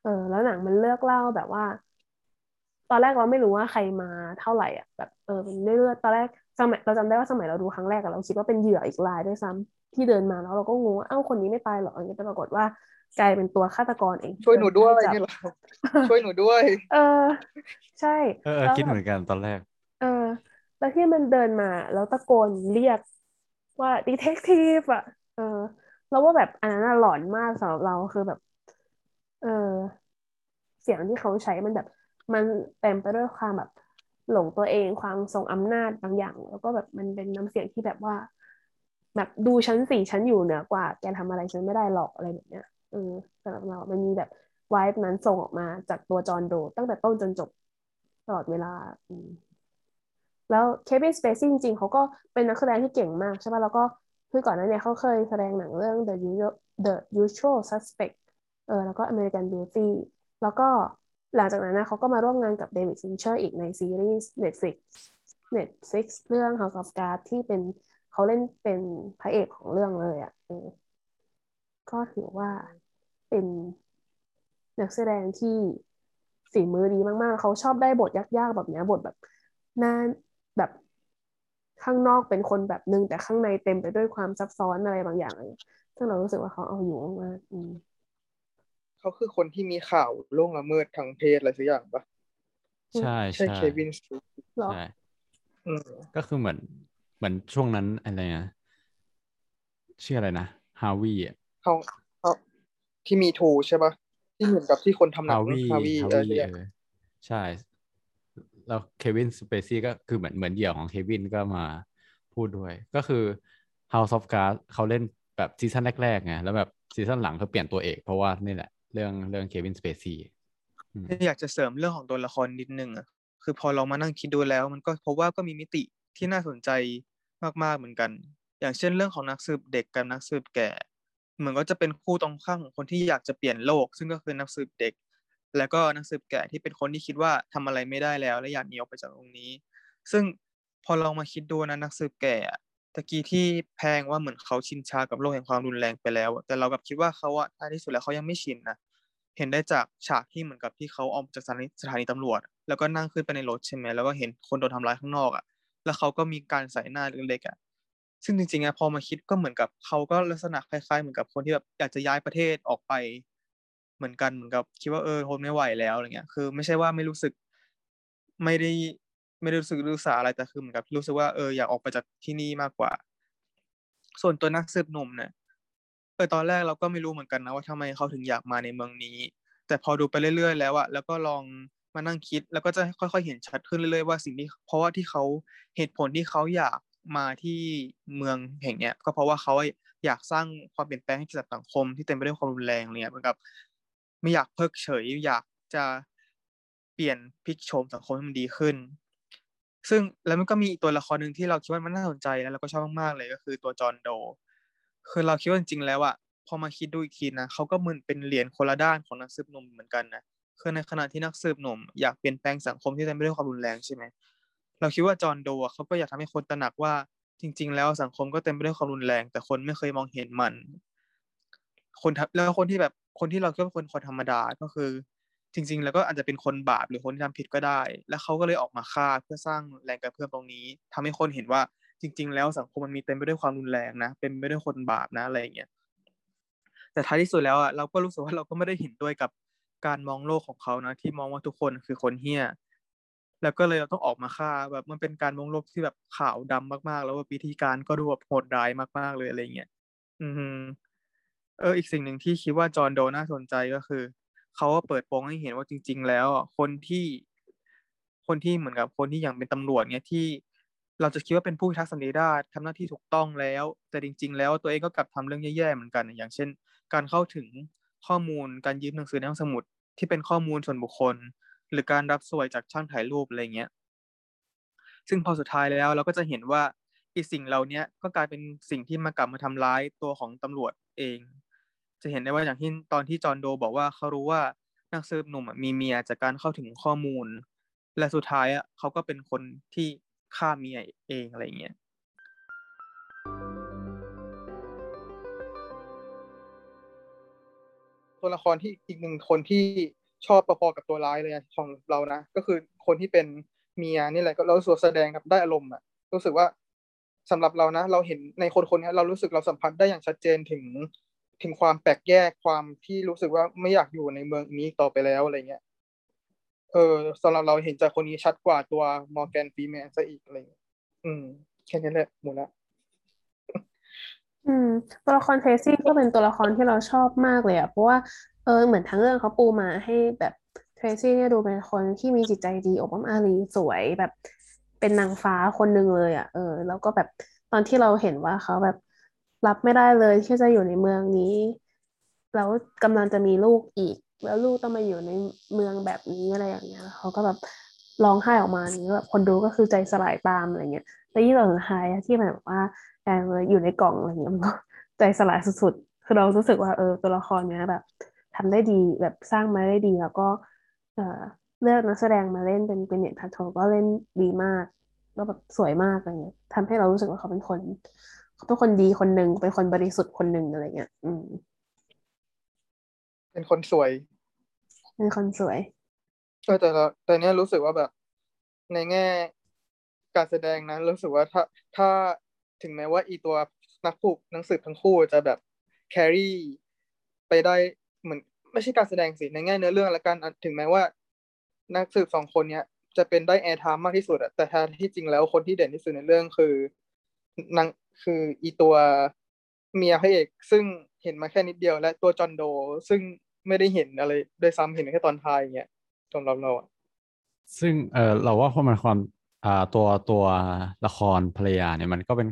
เออแล้วหนังมันเลือกเล่าแบบว่า อนแรกเราไม่รู้ว่าใครมาเท่าไหร่อะแบบเออเป็นเรื่อยๆตอนแรกสมัยเราจำได้ว่าสมัยเราดูครั้งแรกอะเราคิดว่าเป็นเหยื่ออีกรายด้วยซ้ำที่เดินมาแล้วเราก็งงว่าเอ้าคนนี้ไม่ตายเหรออย่างเงี้ยแต่ปรากฏว่ากลายเป็นตัวฆาตกรเอง ช่วยหนูด้วยจับนี่เหรอช่วยหนูด้วย เออ ใช่เออเออแล้วคิดแบบเหมือนกันตอนแรก เออ แล้วที่มันเดินมาแล้วตะโกนเรียกว่าดีเทคทีฟอะ เออแล้วว่าแบบอันนั้นน่ะหลอนมากสำหรับเราคือแบบ เออเสียงที่เขาใช้มันแบบ มันเต็มไปด้วยความแบบหลงตัวเองความทรงอำนาจบางอย่าง แล้วก็แบบมันเป็นน้ำเสียงที่แบบว่า แบบดูฉันสิฉันอยู่เหนือกว่า แกทำอะไรฉันไม่ได้หรอกอะไรแบบเนี้ยเออสำหรับเรา มันมีแบบวายนั้นส่งออกมาจากตัวจอห์นโด ตั้งแต่ต้นจนจบตลอดเวลาอืมแล้วเควินสเปซี่จริงๆเขาก็เป็นนักแสดงที่เก่งมากใช่ป่ะแล้วก็คือก่อนหน้าเนี้เขาเคยแสดงหนังเรื่อง The Usual The Usual Suspect เออแล้วก็ American Beauty แล้วก็ หลังจากนั้นนะเขาก็มาร่วมงานกับเดวิดฟินเชอร์อีกในซีรีส์ Netflix Netflix เรื่อง House of Cards ที่เป็นเขาเล่นเป็นพระเอกของเรื่องเลยอะเออก็ถือว่าเป็นนักแสดงที่ฝีมือดีมาก ๆ เขาชอบได้บทยาก ๆ แบบนี้บทแบบหน้าแบบข้างนอกเป็นคนแบบนึง แต่ข้างในเต็มไปด้วยความซับซ้อนอะไรบางอย่างเลยซึ่งเรารู้สึกว่าเขาเอาอยู่มากอืม เขาคือคนที่มีข่าวล่วงละเมิดทางเพศอะไรสักอย่างปะใช่ใช่ใช่เควินสหรอใช่อืมก็คือเหมือนเหมือนช่วงนั้นอะไรนะชื่ออะไรนะฮาวิอะเขาเขาที่มีทูใช่ปะที่เหมือนกับที่คนทำหนัฮางวิฮาวีฮาอะไรวิสักอย่างเออใช่ แล้วเควินสเปซี่ก็คือเหมือนเหมือนเหยื่อของเควินก็มาพูดด้วย ก็คือ House of Cards เขาเล่นแบบซีซั่นแรกๆไงแล้วแบบซีซั่นหลังเขาเปลี่ยนตัวเอกเพราะว่านี่แหละ เรื่องเรื่องเควินสเปซี่อยากจะเสริมเรื่องของตัวละครนิดนึงอะคือพอเรามานั่งคิดดูแล้วมันก็พบว่าก็มีมิติที่น่าสนใจมากๆเหมือนกัน อย่างเช่นเรื่องของนักสืบเด็กกับนักสืบแก่ เหมือนก็จะเป็นคู่ตรงข้ามของคนที่อยากจะเปลี่ยนโลก ซึ่งก็คือนักสืบเด็ก แล้วก็นักสืบแก่ที่เป็นคนที่คิดว่าทำอะไรไม่ได้แล้ว และอยากหนีออกไปจากตรงนี้ ซึ่งพอเรามาคิดดูนะนักสืบแก่ ตะกี้ที่แพงว่าเหมือนเขาชินชากับโลกแห่งความรุนแรงไปแล้วแต่เรากับคิดว่าเขาอะท้ายที่สุดแล้วเขายังไม่ชินนะเห็นได้จากฉากที่เหมือนกับที่เขาออกจากสถานีสถานีตำรวจ แล้วก็นั่งขึ้นไปในรถใช่ไหมแล้วก็เห็นคนโดนทำร้ายข้างนอกอะแล้วเขาก็มีการใส่หน้าเล็กๆอะซึ่งจริงๆอะพอมาคิดก็เหมือนกับเขาก็ลักษณะคล้ายๆ เหมือนกับคนที่แบบอยากจะย้ายประเทศออกไป เหมือนกันเหมือนกับคิดว่าเออทนไม่ไหวแล้วอะไรเงี้ยคือ ไม่ใช่ว่าไม่รู้สึกไม่ได้ ไม่ได้รู้สึกรู้สาอะไรแต่คือเหมือนกับรู้สึกว่าเอออยากออกไปจากที่นี่มากกว่า ส่วนตัวนักสืบหนุ่มเนี่ยเออตอนแรกเราก็ไม่รู้เหมือนกันนะว่าทำไมเขาถึงอยากมาในเมืองนี้ แต่พอดูไปเรื่อย ๆ แล้วอะแล้วก็ลองมานั่งคิดแล้วก็จะค่อย ๆ เห็นชัดขึ้นเรื่อยๆว่าสิ่งที่เพราะว่าที่เขาเหตุผลที่เขาอยากมาที่เมืองแห่งเนี้ยก็เพราะว่าเขาอยากสร้างความเปลี่ยนแปลงให้กับสังคมที่เต็มไปด้วยความรุนแรงเนี่ยเหมือนกับไม่อยากเพิกเฉย อยากจะเปลี่ยนพลิกโฉมสังคมให้มันดีขึ้น ซึ่งแล้วมันก็มีตัวละครหนึ่งที่เราคิดว่ามันน่าสนใจแล้วเราก็ชอบมากๆเลยก็คือตัวจอห์นโด คือเราคิดว่าจริงๆแล้วอะพอมาคิดดูอีกทีนะเขาก็เหมือนเป็นเหรียญคนละด้านของนักสืบหนุ่มเหมือนกันนะคือในขณะที่นักสืบหนุ่มอยากเปลี่ยนแปลงสังคมที่เต็มไปด้วยความรุนแรงใช่ไหมเราคิดว่าจอห์นโดเขาก็อยากทำให้คนตระหนักว่าจริง ๆ แล้วสังคมก็เต็มไปด้วยความรุนแรง แต่คนไม่เคยมองเห็นมัน คนแล้วคนที่แบบคนที่เราคิดว่าคนคนธรรมดาก็คือ จริง ๆ แล้วก็อาจจะเป็นคนบาปหรือคนที่ทำผิดก็ได้ แล้วเขาก็เลยออกมาฆ่าเพื่อสร้างแรงกระเพื่อมตรงนี้ทำให้คนเห็นว่าจริง ๆ แล้วสังคมมันมีเต็มไปด้วยความรุนแรงนะเป็นไปด้วยคนบาปนะอะไรอย่างเงี้ยแต่ท้ายที่สุดแล้วอะเราก็รู้สึกว่าเราก็ไม่ได้เห็นด้วยกับการมองโลกของเขานะที่มองว่าทุกคนคือคนเฮี้ยแล้วก็เลยเราต้องออกมาฆ่าแบบมันเป็นการมองโลกที่แบบขาวดำมากๆ แล้วว่าวิธีการก็ดูแบบโหดร้ายมากๆเลยอะไรเงี้ยอืมเอออีกสิ่งหนึ่งที่คิดว่าจอร์นโดน่าสนใจก็คือ เขาก็เปิดโปงให้เห็นว่าจริง ๆ แล้วคนที่คนที่เหมือนกับคนที่อย่างเป็นตำรวจเนี่ยที่เราจะคิดว่าเป็นผู้พิทักษ์สันติราษฎร์ทำหน้าที่ถูกต้องแล้ว แต่จริง ๆ แล้วตัวเองก็กลับทำเรื่องแย่ๆเหมือนกัน อย่างเช่น การเข้าถึงข้อมูลการยืมหนังสือในห้องสมุดที่เป็นข้อมูลส่วนบุคคล หรือการรับสวยจากช่างถ่ายรูปอะไรเงี้ยซึ่งพอสุดท้ายแล้วเราก็จะเห็นว่าอีสิ่งเหล่านี้ก็กลายเป็นสิ่งที่มากลับมาทำร้ายตัวของตำรวจเอง จะเห็นได้ว่าอย่างที่ตอนที่จอห์นโดบอกว่าเขารู้ว่านักสืบหนุ่มมีเมียจากการเข้าถึงข้อมูล และสุดท้ายอะเขาก็เป็นคนที่ฆ่าเมียเองอะไรเงี้ยตัวละครที่อีกหนึ่งคนที่ชอบประพอกับตัวร้ายเลยของเรานะ ก็คือคนที่เป็นเมียนี่แหละก็เราสวดแสดงครับได้อารมณ์อะรู้สึกว่าสำหรับเรานะ เราเห็นในคนคนนี้เรารู้สึกเราสัมผัสได้อย่างชัดเจนถึง ถึงความแปลกแยกความที่รู้สึกว่าไม่อยากอยู่ในเมืองนี้ต่อไปแล้วอะไรเงี้ยเออสำหรับเราเห็นจากคนนี้ชัดกว่าตัวมอร์แกนฟีแมนซะอีกอะไรเงี้ยอืม แค่นี้แหละหมดละอืมตัวละครเทซี่ก็เป็นตัวละครที่เราชอบมากเลยอะเพราะว่าเออเหมือนทั้งเรื่องเขาปูมาให้แบบเทรซี่เนี่ยดูเป็นคนที่มีจิตใจดีอบอ้อมอารีสวยแบบเป็นนางฟ้าคนหนึ่งเลยอะเออ แล้วก็แบบตอนที่เราเห็นว่าเขาแบบ รับไม่ได้เลยที่จะอยู่ในเมืองนี้ แล้วกำลังจะมีลูกอีก แล้วลูกต้องมาอยู่ในเมืองแบบนี้อะไรอย่างเงี้ยเขาก็แบบร้องไห้ออกมาอย่างเงี้ยแบบคนดูก็คือใจสลายตามอะไรเงี้ยแล้วยิ่งตอนสุดท้ายที่แบบว่าแอนอยู่ในกล่องอะไรเงี้ยมันก็ใจสลายสุดๆคือเรารู้สึกว่าเออตัวละครเนี้ยแบบทำได้ดีแบบสร้างมาได้ดีแล้วก็เออเลือกนักแสดงมาเล่นเป็นเป็นเน็ตพัทโทก็เล่นดีมากแล้วแบบสวยมากอะไรเงี้ยทำให้เรารู้สึกว่าเขาเป็นคน เขาเป็นคนดีคนหนึ่งเป็นคนบริสุทธิ์คนหนึ่งอะไรเงี้ย อืม เป็นคนสวย เป็นคนสวยเออแต่แต่เนี้ยรู้สึกว่าแบบ ในแง่การแสดงนะรู้สึกว่าถ้าถ้าถึงแม้ว่าอีตัวนักผูกนักสืบทั้งคู่จะแบบแครี่ไปได้เหมือนไม่ใช่การแสดงสิในแง่เนื้อเรื่องและการถึงแม้ว่า นักสืบสองคนเนี้ยจะเป็นได้แอร์ไทม์มากที่สุดอะแต่ท้าที่จริงแล้วคนที่เด่นที่สุดในเรื่องคือนาง คืออีตัวเมียพระเอกซึ่งเห็นมาแค่นิดเดียวและตัวจอนโด ซึ่งไม่ได้เห็นอะไรโดยซ้ำเห็นแค่ตอนท้ายอย่างเงี้ยสำหรับเราอะซึ่งเออเราว่าพอมันความอ่าตัวตัวละครภรรยาเนี่ยมันก็เป็น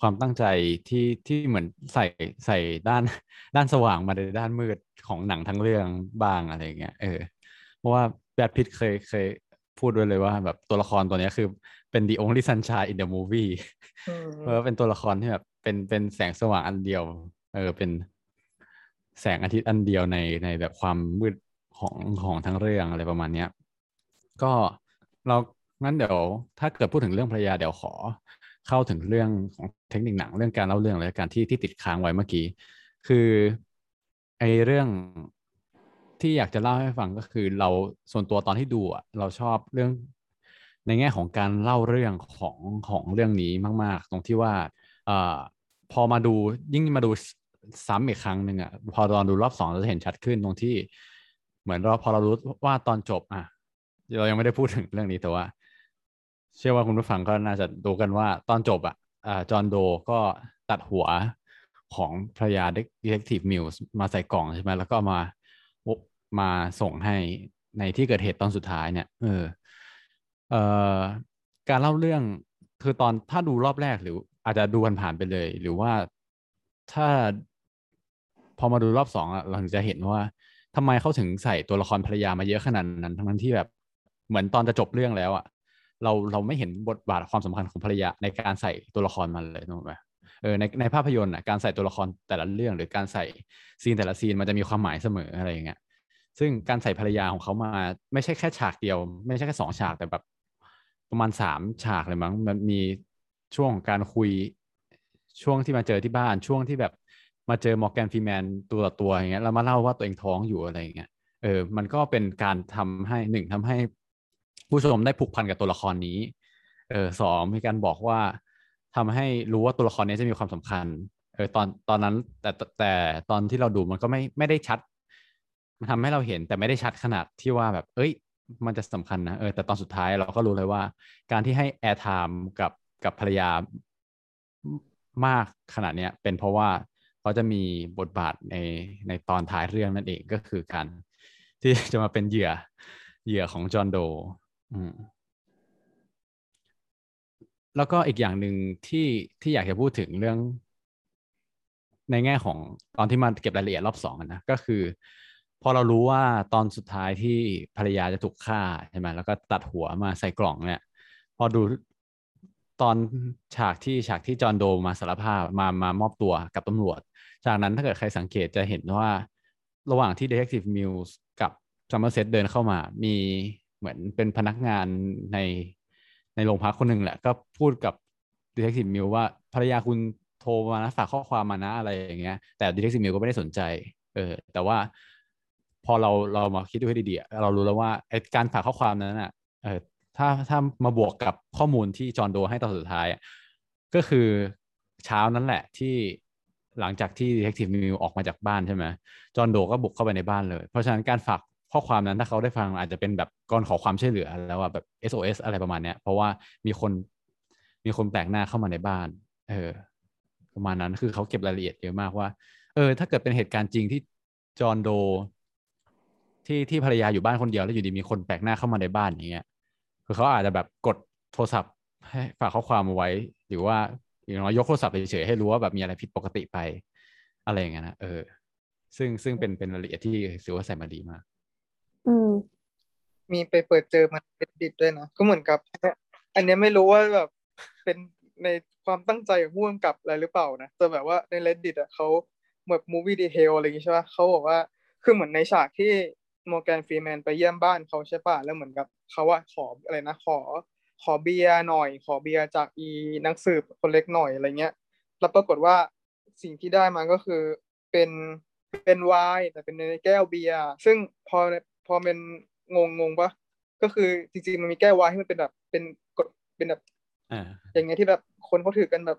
ความตั้งใจที่ที่เหมือนใส่ใส่ด้านด้านสว่างมาในด้านมืดของหนังทั้งเรื่องบ้างอะไรเงี้ยเออเพราะว่าแบทพิทเคยเคยพูดด้วยเลยว่าแบบตัวละครตัวนี้คือ เป็น the only sunshine in the movie เพราะเป็นตัวละครที่แบบเป็นเป็นแสงสว่างอันเดียว เออเป็นแสงอาทิตย์อันเดียวในในแบบความมืดของของทั้งเรื่องอะไรประมาณเนี้ย ก็เรางั้นเดี๋ยว ถ้าเกิดพูดถึงเรื่องภรรยาเดี๋ยวขอ เข้าถึงเรื่องของเทคนิคหนังเรื่องการเล่าเรื่องและการที่ที่ติดค้างไว้เมื่อกี้ คือไอเรื่องที่อยากจะเล่าให้ฟังก็คือเราส่วนตัวตอนที่ดูอะเราชอบเรื่อง ในแง่ของการเล่าเรื่องของของเรื่องนี้มาก ๆ ตรงที่ว่าอ่าพอมาดูยิ่งมาดูซ้ำอีกครั้งหนึ่งอะพอตอนดูรอบสองเราจะเห็นชัดขึ้นตรงที่ เหมือนเราพอเรารู้ว่าตอนจบ อะ เรายังไม่ได้พูดถึงเรื่องนี้แต่ว่า เชื่อว่าคุณผู้ฟังก็น่าจะดูกันว่าตอนจบอะจอห์นโดก็ตัดหัวของภรรยา Detective Mills มาใส่กล่องใช่ไหมแล้วก็มามาส่งให้ในที่เกิดเหตุตอนสุดท้ายเนี่ยเออ เอ่อการเล่าเรื่องคือตอนถ้าดูรอบแรกหรือ อาจจะดูผ่านไปเลย หรือว่าถ้าพอมาดูรอบสองอะเราจะเห็นว่าทำไมเขาถึงใส่ตัวละครภรรยามาเยอะขนาดนั้นทั้งที่แบบเหมือนตอนจะจบเรื่องแล้วอะเราเราไม่เห็นบทบาทความสำคัญของภรรยาในการใส่ตัวละครมันเลยถูกไหมเออในในภาพยนตร์อะการใส่ตัวละครแต่ละเรื่อง หรือการใส่ซีนแต่ละซีนมันจะมีความหมายเสมออะไรอย่างเงี้ยซึ่งการใส่ภรรยาของเขามาไม่ใช่แค่ฉากเดียว ไม่ใช่แค่สองฉากแต่แบบ ประมาณสามฉากเลยมั้งมันมีช่วงของการคุยช่วงที่มาเจอที่บ้านช่วงที่แบบมาเจอมอร์แกนฟีแมนตัวต่อตัวอย่างเงี้ยแล้วมาเล่าว่าตัวเองท้องอยู่อะไรอย่างเงี้ยเออมันก็เป็นการทำให้หนึ่งทำให้ผู้ชมได้ผูกพันกับตัวละครนี้เออสองมีการบอกว่าทำให้รู้ว่าตัวละครนี้จะมีความสำคัญเออตอนตอนนั้นแต่แต่ตอนที่เราดูมันก็ไม่ไม่ได้ชัด มันทำให้เราเห็นแต่ไม่ได้ชัดขนาดที่ว่าแบบ เอ้ย มันจะสำคัญนะเออแต่ตอนสุดท้ายเราก็รู้เลยว่า การที่ให้ airtime กับกับภรรยามากขนาดเนี้ยเป็นเพราะว่าเขาจะมีบทบาทในในตอนท้ายเรื่องนั่นเองก็คือการที่จะมาเป็นเหยื่อเหยื่อของจอห์นโดอะแล้วก็อีกอย่างหนึ่งที่ที่อยากจะพูดถึงเรื่อง ในแง่ของตอนที่มาเก็บรายละเอียดรอบสองนะก็คือ พอเรารู้ว่าตอนสุดท้ายที่ภรรยาจะถูกฆ่าใช่ไหมแล้วก็ตัดหัวมาใส่กล่องเนี่ย พอดูตอนฉากที่ฉากที่จอห์นโดมาสารภาพมามามอบตัวกับตำรวจ จากนั้นถ้าเกิดใครสังเกตจะเห็นว่าระหว่างที่ Detective Mills กับซัมเมอร์เซตเดินเข้ามา มีเหมือนเป็นพนักงานในในโรงพักคนหนึ่งแหละ ก็พูดกับ Detective Mills ว่าภรรยาคุณโทรมานะฝากข้อความมานะอะไรอย่างเงี้ยแต่ Detective Mills ก็ไม่ได้สนใจ เออ แต่ว่า พอเราเรามาคิดดูให้ดีๆเรารู้แล้วว่าไอการฝากข้อความนั้นอะเออถ้าถ้ามาบวกกับข้อมูลที่จอห์นโดให้ตอนสุดท้าย ก็คือเช้านั้นแหละที่หลังจากที่ Detective Mills ออกมาจากบ้านใช่ไหมจอห์นโดก็บุกเข้าไปในบ้านเลย เพราะฉะนั้นการฝากข้อความนั้นถ้าเขาได้ฟังอาจจะเป็นแบบก่อนขอความช่วยเหลือแล้วว่าแบบ SOS อะไรประมาณเนี้ย เพราะว่ามีคนมีคนแปลกหน้าเข้ามาในบ้าน เออ ประมาณนั้นคือเขาเก็บรายละเอียดเยอะมากว่า เออ ถ้าเกิดเป็นเหตุการณ์จริงที่จอห์นโด ที่ที่ภรรยาอยู่บ้านคนเดียวแล้วอยู่ดีมีคนแปลกหน้าเข้ามาในบ้านอย่างเงี้ยคือเขาอาจจะแบบกดโทรศัพท์ให้ฝากข้อความเอาไว้ หรือว่าอย่างน้อยยกโทรศัพท์เฉยๆให้รู้ว่าแบบมีอะไรผิดปกติไป อะไรอย่างเงี้ยนะเออ ซึ่งซึ่งเป็นเป็นรายละเอียดที่ถือว่าใส่มาดีมากอืมมีไปเปิดเจอมันเป็นดิดด้วยนะก็เหมือนกับอันนี้ไม่รู้ว่าแบบเป็นในความตั้งใจของผู้กำกับอะไรหรือเปล่านะแต่แบบว่าใน reddit อะเขาเหมือน movie detail อะไรอย่างงี้ใช่ป่ะเขาบอกว่าคือเหมือนในฉากที่ มอร์แกนฟรีแมนไปเยี่ยมบ้านเขาใช่ป่ะแล้วเหมือนกับเขาว่าขออะไรนะขอ ขอเบียร์หน่อย ขอเบียร์จากอีนักสืบคนเล็กหน่อยอะไรเงี้ยแล้วปรากฏว่าสิ่งที่ได้มาก็คือเป็นเป็นไวน์แต่เป็นในแก้วเบียร์ซึ่งพอพอเป็นงงงงปะก็คือจริงๆมันมีแก้วไวน์ที่มันเป็นแบบเป็นกดเป็นแบบอย่างเงี้ยที่แบบคนเขาถือกันแบบ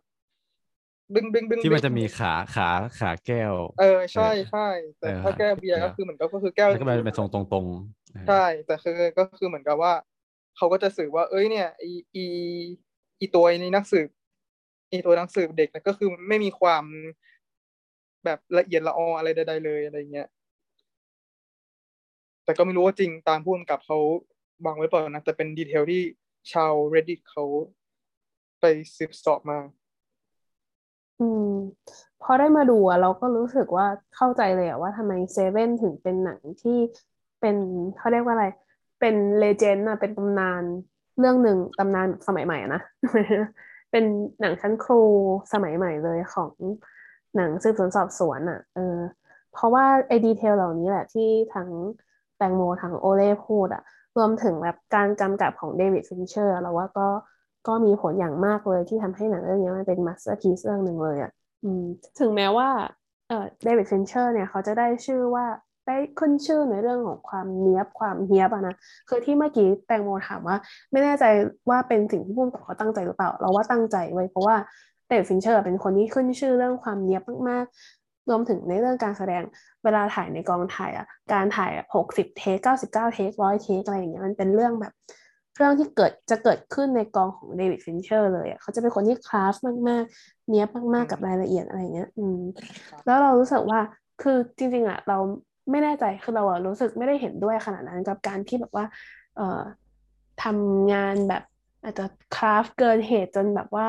ดึงดึงดึงที่มันจะมีขาขาขาแก้ว เออใช่ใช่แต่ถ้าแก้วเบียร์ก็คือเหมือนก็คือแก้วก็เป็นทรงตรงๆใช่ แต่คือก็คือเหมือนกับว่าเขาก็จะสื่อว่า เอ้ยเนี่ยอีอีอีตัวนี้นักสืบอีตัวนักสืบเด็กนะก็คือไม่มีความแบบละเอียดละอออะไรใดๆเลยอะไรเงี้ย แต่ก็ไม่รู้ว่าจริงตามพูดกับเขาบางไว้เปล่านะแต่เป็นดีเทลที่ชาว reddit เขาไปสืบสอบมา อืม พอได้มาดูอะเราก็รู้สึกว่าเข้าใจเลยอะว่าทำไมเซเว่นถึงเป็นหนังที่เป็นเขาเรียกว่าอะไร เป็นเลเจนด์อะเป็นตำนานเรื่องหนึ่งตำนานสมัยใหม่อะนะ เป็นหนังชั้นครูสมัยใหม่เลยของหนังสืบสวนสอบสวนอะเออ เพราะว่าไอ้ detail เหล่านี้แหละที่ทั้งแตงโมทั้งโอเล่พูดอะรวมถึงแบบการกำกับของเดวิดฟินเชอร์เราว่าก็ ก็มีผลอย่างมากเลยที่ทำให้หนังเรื่องนี้มันเป็น masterpiece เรื่องหนึ่งเลยอะอืมถึงแม้ว่าเดวิดฟินเชอร์เนี่ยเขาจะได้ชื่อว่าได้ขึ้นชื่อในเรื่องของความเนี้ยบความเฮี้ยบอะนะคือที่เมื่อกี้แตงโมถามว่า ไม่แน่ใจว่าเป็นสิ่งที่ผู้กำกับเขาตั้งใจหรือเปล่า เราว่าตั้งใจไว้เพราะว่าเดวิดฟินเชอร์เป็นคนที่ขึ้นชื่อเรื่องความเนี้ยบมากๆรวมถึงในเรื่องการแสดงเวลาถ่ายในกองถ่ายอะการถ่ายหกสิบ take เก้าสิบเก้า take ร้อย take อะไรอย่างเงี้ยมันเป็นเรื่องแบบ เรื่องที่เกิดจะเกิดขึ้นในกองของเดวิดฟินเชอร์เลยอะเขาจะเป็นคนที่ craft มากๆ เนี้ยบมากๆกับรายละเอียดอะไรเงี้ย อืม แล้วเรารู้สึกว่าคือจริง ๆอะเราไม่แน่ใจคือเราอะรู้สึกไม่ได้เห็นด้วยขนาดนั้นกับการที่แบบว่า เอ่อทำงานแบบอาจจะ craft เกินเหตุจนแบบว่า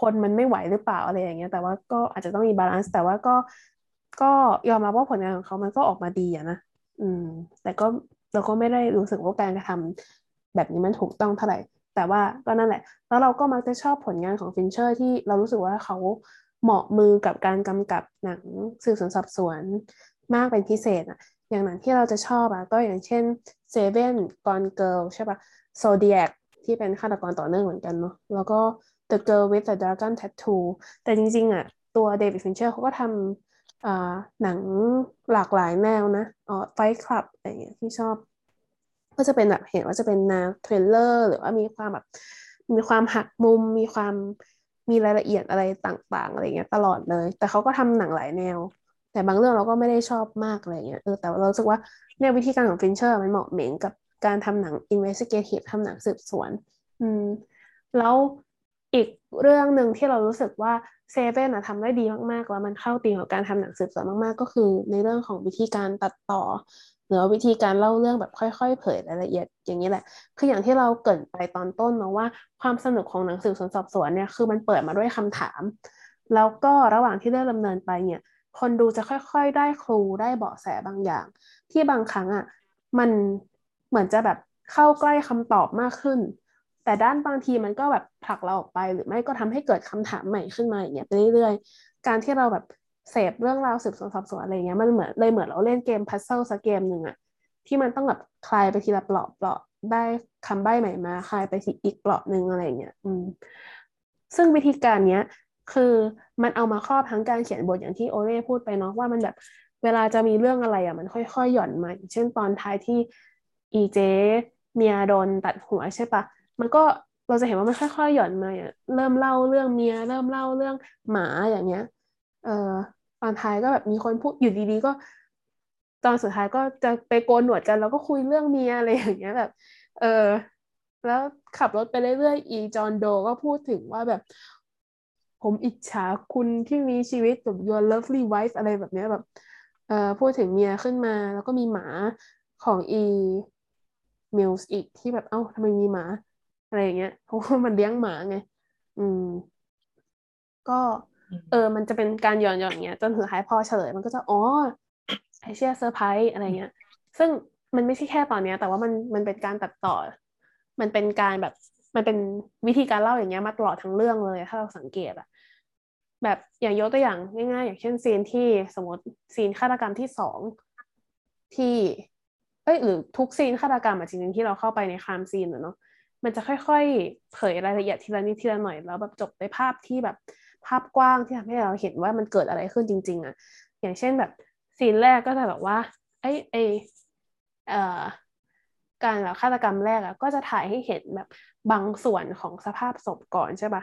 คนมันไม่ไหวหรือเปล่าอะไรอย่างเงี้ย แต่ว่าก็อาจจะต้องมี balance แต่ว่าก็ก็ยอมรับว่าผลงานของเขามันก็ออกมาดีอะนะ อืม แต่ก็เราก็ไม่ได้รู้สึกว่าการกระทำ แบบนี้มันถูกต้องเท่าไหร่ แต่ว่าก็นั่นแหละ แล้วเราก็มักจะชอบผลงานของฟินเชอร์ที่เรารู้สึกว่าเขาเหมาะมือกับการกำกับหนังสืบสวนสอบสวนมากเป็นพิเศษอะอย่างหนังที่เราจะชอบอะก็อย่างเช่น Se7en Gone Girl ใช่ปะ Zodiac ที่เป็นฆาตกรต่อเนื่องเหมือนกันเนาะแล้วก็ The Girl with the Dragon Tattoo แต่จริง ๆอะตัวเดวิดฟินเชอร์เขาก็ทำหนังหลากหลายแนวนะอ๋อ Fight Club อะไรเงี้ยที่ชอบ ก็จะเป็นแบบเห็นว่าจะเป็นแนว thriller หรือว่ามีความแบบมีความหักมุม มีความมีรายละเอียดอะไรต่างๆอะไรเงี้ยตลอดเลย แต่เขาก็ทำหนังหลายแนว แต่บางเรื่องเราก็ไม่ได้ชอบมากอะไรเงี้ยเออแต่เราสึกว่าเนี่ยวิธีการของฟินเชอร์มันเหมาะเหม็งกับการทำหนัง investigative ทำหนังสืบสวน อืม แล้วอีกเรื่องหนึ่งที่เรารู้สึกว่าเซเว่นอะทำได้ดีมากๆ แล้วมันเข้าตีมกับการทำหนังสืบสวนมากๆ ก็คือในเรื่องของวิธีการตัดต่อ หรือวิธีการเล่าเรื่องแบบค่อย ๆ เผยรายละเอียดอย่างนี้แหละ คืออย่างที่เราเกริ่นไปตอนต้นเนาะว่าความสนุกของหนังสืบสนสอบสวนเนี่ยคือมันเปิดมาด้วยคำถาม แล้วก็ระหว่างที่เรื่องดำเนินไปเนี่ย คนดูจะค่อยๆ ได้ครูได้เบาะแสบางอย่าง ที่บางครั้งอะมันเหมือนจะแบบเข้าใกล้คำตอบมากขึ้น แต่ด้านบางทีมันก็แบบผลักเราออกไป หรือไม่ก็ทำให้เกิดคำถามใหม่ขึ้นมาอย่างเงี้ยไปเรื่อยๆ การที่เราแบบ เสพเรื่องราวสืบสวนสอบสวนอะไรเงี้ยมันเหมือนเลยเหมือนเราเล่นเกมพัซเซิลสักเกมหนึ่งอะที่มันต้องแบบคลายไปทีละเปลาะเปลาะได้คำใบ้ใหม่มา คลายไปทีอีกเปลาะหนึ่งอะไรเงี้ยอืมซึ่งวิธีการเนี้ย คือมันเอามาครอบทั้งการเขียนบทอย่างที่โอเล่พูดไปเนาะว่ามันแบบเวลาจะมีเรื่องอะไรอะมันค่อยๆหย่อนมาเช่นตอนท้ายที่อีเจเมียโดนตัดหัวใช่ปะมันก็เราจะเห็นว่ามันค่อยๆหย่อนมาอะเริ่มเล่าเรื่องเมีย เริ่มเล่าเรื่องหมาอย่างเงี้ย เออ ตอนท้ายก็แบบมีคนพูดอยู่ดีๆก็ ตอนสุดท้ายก็จะไปโกนหนวดกันแล้วก็คุยเรื่องเมียอะไรอย่างเงี้ยแบบ เออ แล้วขับรถไปเรื่อยๆอีจอนโดก็พูดถึงว่าแบบ ผมอิจฉาคุณที่มีชีวิตแบบ your lovely wife อะไรแบบเนี้ยแบบ เออพูดถึงเมียขึ้นมา แล้วก็มีหมาของอีมิลส์อีกที่แบบเอ้าทำไมมีหมา อะไรอย่างเงี้ยเพราะว่ามันเลี้ยงหมาไง อืม ก็ เออ มันจะเป็นการหย่อนหย่อนเงี้ยจนสุดท้ายพอเฉลยมันก็จะอ๋อไอเหี้ยเซอร์ไพรส์อะไรเงี้ย ซึ่งมันไม่ใช่แค่ตอนเนี้ย แต่ว่ามันมันเป็นการตัดต่อ มันเป็นการแบบมันเป็นวิธีการเล่าอย่างเงี้ยมาตลอดทั้งเรื่องเลยถ้าเราสังเกตอะแบบอย่างยกตัวอย่างง่าย ๆ อย่างเช่นซีนที่สมมติซีนฆาตกรรมที่สองที่เอ้ยหรือทุกซีนฆาตกรรมอะจริงๆที่เราเข้าไปใน crime scene อะเนาะมันจะค่อย ๆ เผยรายละเอียดทีละนิดทีละหน่อยแล้วแบบจบในภาพที่แบบ ภาพกว้างที่ทำให้เราเห็นว่ามันเกิดอะไรขึ้นจริง ๆอะอย่างเช่นแบบซีนแรกก็จะแบบว่าไอ้ไอเอ่อการแบบฆาตกรรมแรกอะก็จะถ่ายให้เห็นแบบบางส่วนของสภาพศพก่อนใช่ปะ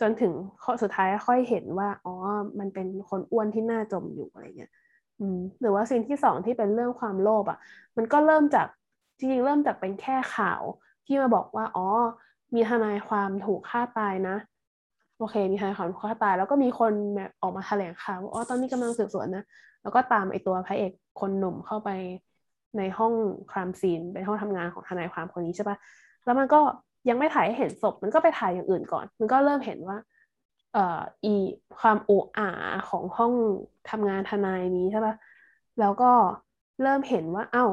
จนถึงข้อสุดท้ายค่อยเห็นว่าอ๋อมันเป็นคนอ้วนที่หน้าจมอยู่อะไรเงี้ยอืมหรือว่าซีนที่สองที่เป็นเรื่องความโลภอะมันก็เริ่มจากจริงๆเริ่มจากเป็นแค่ข่าวที่มาบอกว่าอ๋อมีทนายความถูกฆ่าตายนะ โอเค มีทนายความฆ่าตาย แล้วก็มีคนแบบออกมาแถลงข่าวว่าอ๋อตอนนี้กำลังสืบสวนนะ แล้วก็ตามไอตัวพระเอกคนหนุ่มเข้าไปในห้องครามซีนเป็นห้องทำงานของทนายความคนนี้ใช่ปะแล้วมันก็ยังไม่ถ่ายให้เห็นศพ มันก็ไปถ่ายอย่างอื่นก่อน มันก็เริ่มเห็นว่า เอ่ออีความโอ้อาของห้องทำงานทนายนี้ใช่ปะแล้วก็เริ่มเห็นว่า เอ้า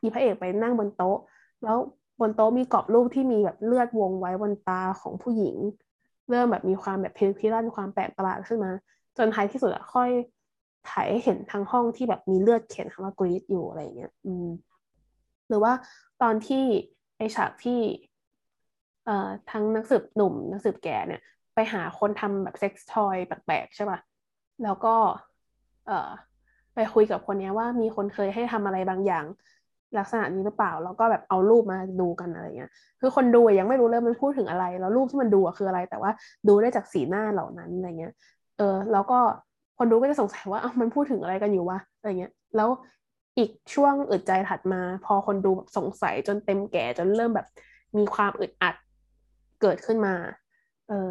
อีพระเอกไปนั่งบนโต๊ะ แล้วบนโต๊ะมีกรอบรูปที่มีแบบเลือดวงไว้บนตาของผู้หญิง เริ่มแบบมีความแบบพิพิรั่นความแปลกประหลาดขึ้นมา จนท้ายที่สุดอะค่อยถ่ายเห็นทั้งห้องที่แบบมีเลือดเขียนคำว่ากรีดอยู่อะไรเงี้ยอืมหรือว่าตอนที่ไอฉากที่เอ่อทั้งนักสืบหนุ่มนักสืบแก่เนี่ย ไปหาคนทำแบบเซ็กซ์ทอยแปลกๆใช่ป่ะแล้วก็ เอ่อไปคุยกับคนนี้ว่ามีคนเคยให้ทำอะไรบางอย่าง ลักษณะนี้หรือเปล่า แล้วก็แบบเอารูปมาดูกันอะไรเงี้ย คือคนดูยังไม่รู้เลยมันพูดถึงอะไร แล้วรูปที่มันดูคืออะไร แต่ว่าดูได้จากสีหน้าเหล่านั้นอะไรเงี้ย เออ แล้วก็คนดูก็จะสงสัยว่าอ้ามันพูดถึงอะไรกันอยู่วะ อะไรเงี้ย แล้วอีกช่วงอึดใจถัดมา พอคนดูแบบสงสัยจนเต็มแก่จนเริ่มแบบมีความอึดอัดเกิดขึ้นมา เออ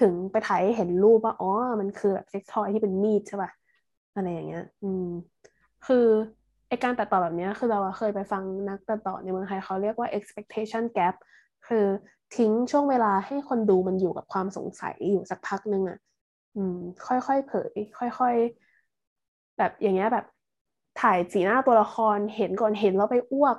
ถึงไปถ่ายเห็นรูปว่า อ๋อ มันคือแบบเซ็กทอยที่เป็นมีดใช่ป่ะ อะไรอย่างเงี้ย อืม คือ การตัดต่อแบบนี้คือเราเคยไปฟังนักตัดต่อในเมืองไทยเขาเรียกว่า expectation gap คือทิ้งช่วงเวลาให้คนดูมันอยู่กับความสงสัยอยู่สักพักนึงอะ่ะอืม ค่อยๆเผย ค่อยๆ แบบอย่างเงี้ยแบบถ่ายสีหน้าตัวละครเห็นก่อนเห็นแล้วไปอ้วก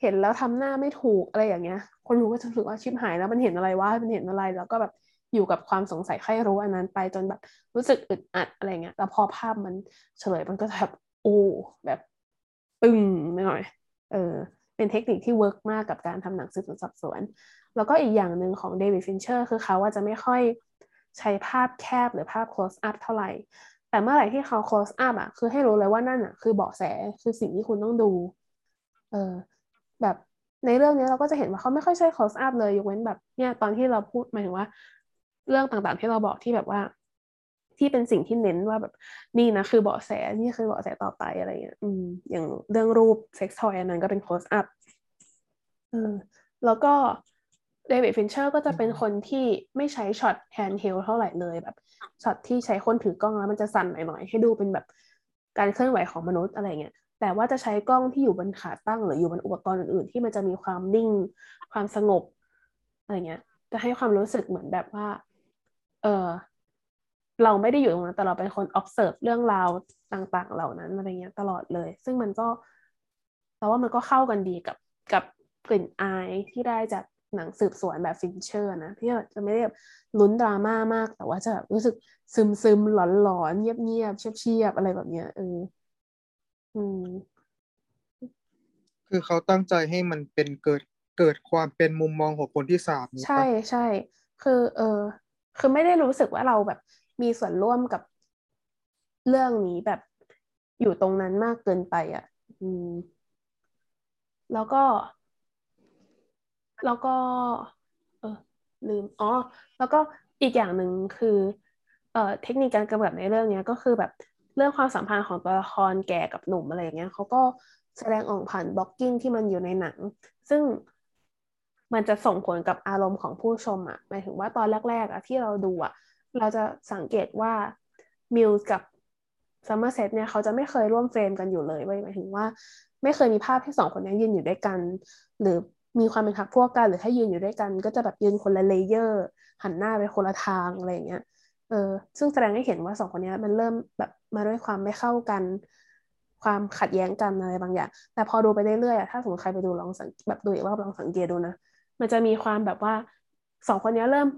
เห็นแล้วทำหน้าไม่ถูกอะไรอย่างเงี้ย คนดูก็จะรู้สึกว่าชิบหายแล้วมันเห็นอะไรวะมันเห็นอะไร แล้วก็แบบอยู่กับความสงสัยใคร่รู้อันนั้นไปจนแบบรู้สึกอึดอัดอะไรเงี้ยแล้วพอภาพมันเฉลยมันก็แบบโอ้แบบ ปึ้งหน่อยเออเป็นเทคนิคที่ work มากกับการทำหนังสืบสวนสอบสวน แล้วก็อีกอย่างหนึ่งของเดวิดฟินเชอร์คือเขาว่าจะไม่ค่อยใช้ภาพแคบหรือภาพ close up เท่าไหร่ แต่เมื่อไหร่ที่เขา close up อะ คือให้รู้เลยว่านั่นอะ คือเบาะแสคือสิ่งที่คุณต้องดู เออแบบในเรื่องนี้เราก็จะเห็นว่าเขาไม่ค่อยใช้ close up เลยยกเว้นแบบเนี่ยตอนที่เราพูดหมายถึงว่า เรื่องต่างๆที่เราบอกที่แบบว่า ที่เป็นสิ่งที่เน้นว่าแบบนี่นะคือเบาะแสนี่คือเบาะแสต่อไปอะไรเงี้ยอืมอย่างเรื่องรูป sex toy อันนั้นก็เป็น close up เออแล้วก็เดวิดฟินเชอร์ก็จะเป็นคนที่ไม่ใช้ช็อต handheld เท่าไหร่เลยแบบช็อตที่ใช้คนถือกล้องแล้วมันจะสั่นหน่อยๆให้ดูเป็นแบบการเคลื่อนไหวของมนุษย์อะไรเงี้ยแต่ว่าจะใช้กล้องที่อยู่บนขาตั้งหรืออยู่บนอุปกรณ์อื่นๆ ที่มันจะมีความนิ่ง ความสงบอะไรเงี้ยจะให้ความรู้สึกเหมือนแบบว่า เออ เราไม่ได้อยู่ตรงนั้นแต่เราเป็นคน observe เรื่องราวต่างๆ เหล่านั้นอะไรเงี้ยตลอดเลย ซึ่งมันก็แต่ว่ามันก็เข้ากันดีกับกับกลิ่นอายที่ได้จากหนังสืบสวนแบบฟินเชอร์นะที่จะไม่ได้แบบลุ้นดราม่ามาก แต่ว่าจะแบบรู้สึกซึมซึมหลอนหลอนเงียบเงียบเชียบเชียบอะไรแบบเนี้ยเอออืม คือเขาตั้งใจให้มันเป็นเกิดเกิดความเป็นมุมมองของคนที่สามใช่ใช่คือ เออ คือไม่ได้รู้สึกว่าเราแบบ มีส่วนร่วมกับเรื่องนี้แบบอยู่ตรงนั้นมากเกินไปอะ อืม แล้วก็ แล้วก็ เออลืมอ๋อ แล้วก็อีกอย่างหนึ่งคือ เอ่อ เทคนิคการกำกับในเรื่องนี้ก็คือแบบเรื่องความสัมพันธ์ของตัวละครแก่กับหนุ่มอะไรอย่างเงี้ยเขาก็แสดงออกผ่าน blocking ที่มันอยู่ในหนัง ซึ่งมันจะส่งผลกับอารมณ์ของผู้ชมอะหมายถึงว่าตอนแรก ๆอะที่เราดูอะ เราจะสังเกตว่ามิลส์กับซัมเมอร์เซตเนี่ยเขาจะไม่เคยร่วมเฟรมกันอยู่เลยหมายถึงว่า ไม่เคยมีภาพที่สองคนนี้ยืนอยู่ด้วยกัน หรือมีความเป็นพักพวกกัน หรือถ้ายืนอยู่ด้วยกัน ก็จะแบบยืนคนละเลเยอร์ หันหน้าไปคนละทางอะไรอย่างเงี้ยเออซึ่งแสดงให้เห็นว่าสองคนนี้มันเริ่มแบบมาด้วยความไม่เข้ากัน ความขัดแย้งกันอะไรบางอย่าง แต่พอดูไปเรื่อยๆถ้าสมมติใครไปดูลองสังแบบดูอีกรอบลองสังเกตดูนะมันจะมีความแบบว่าสองคนนี้เริ่ม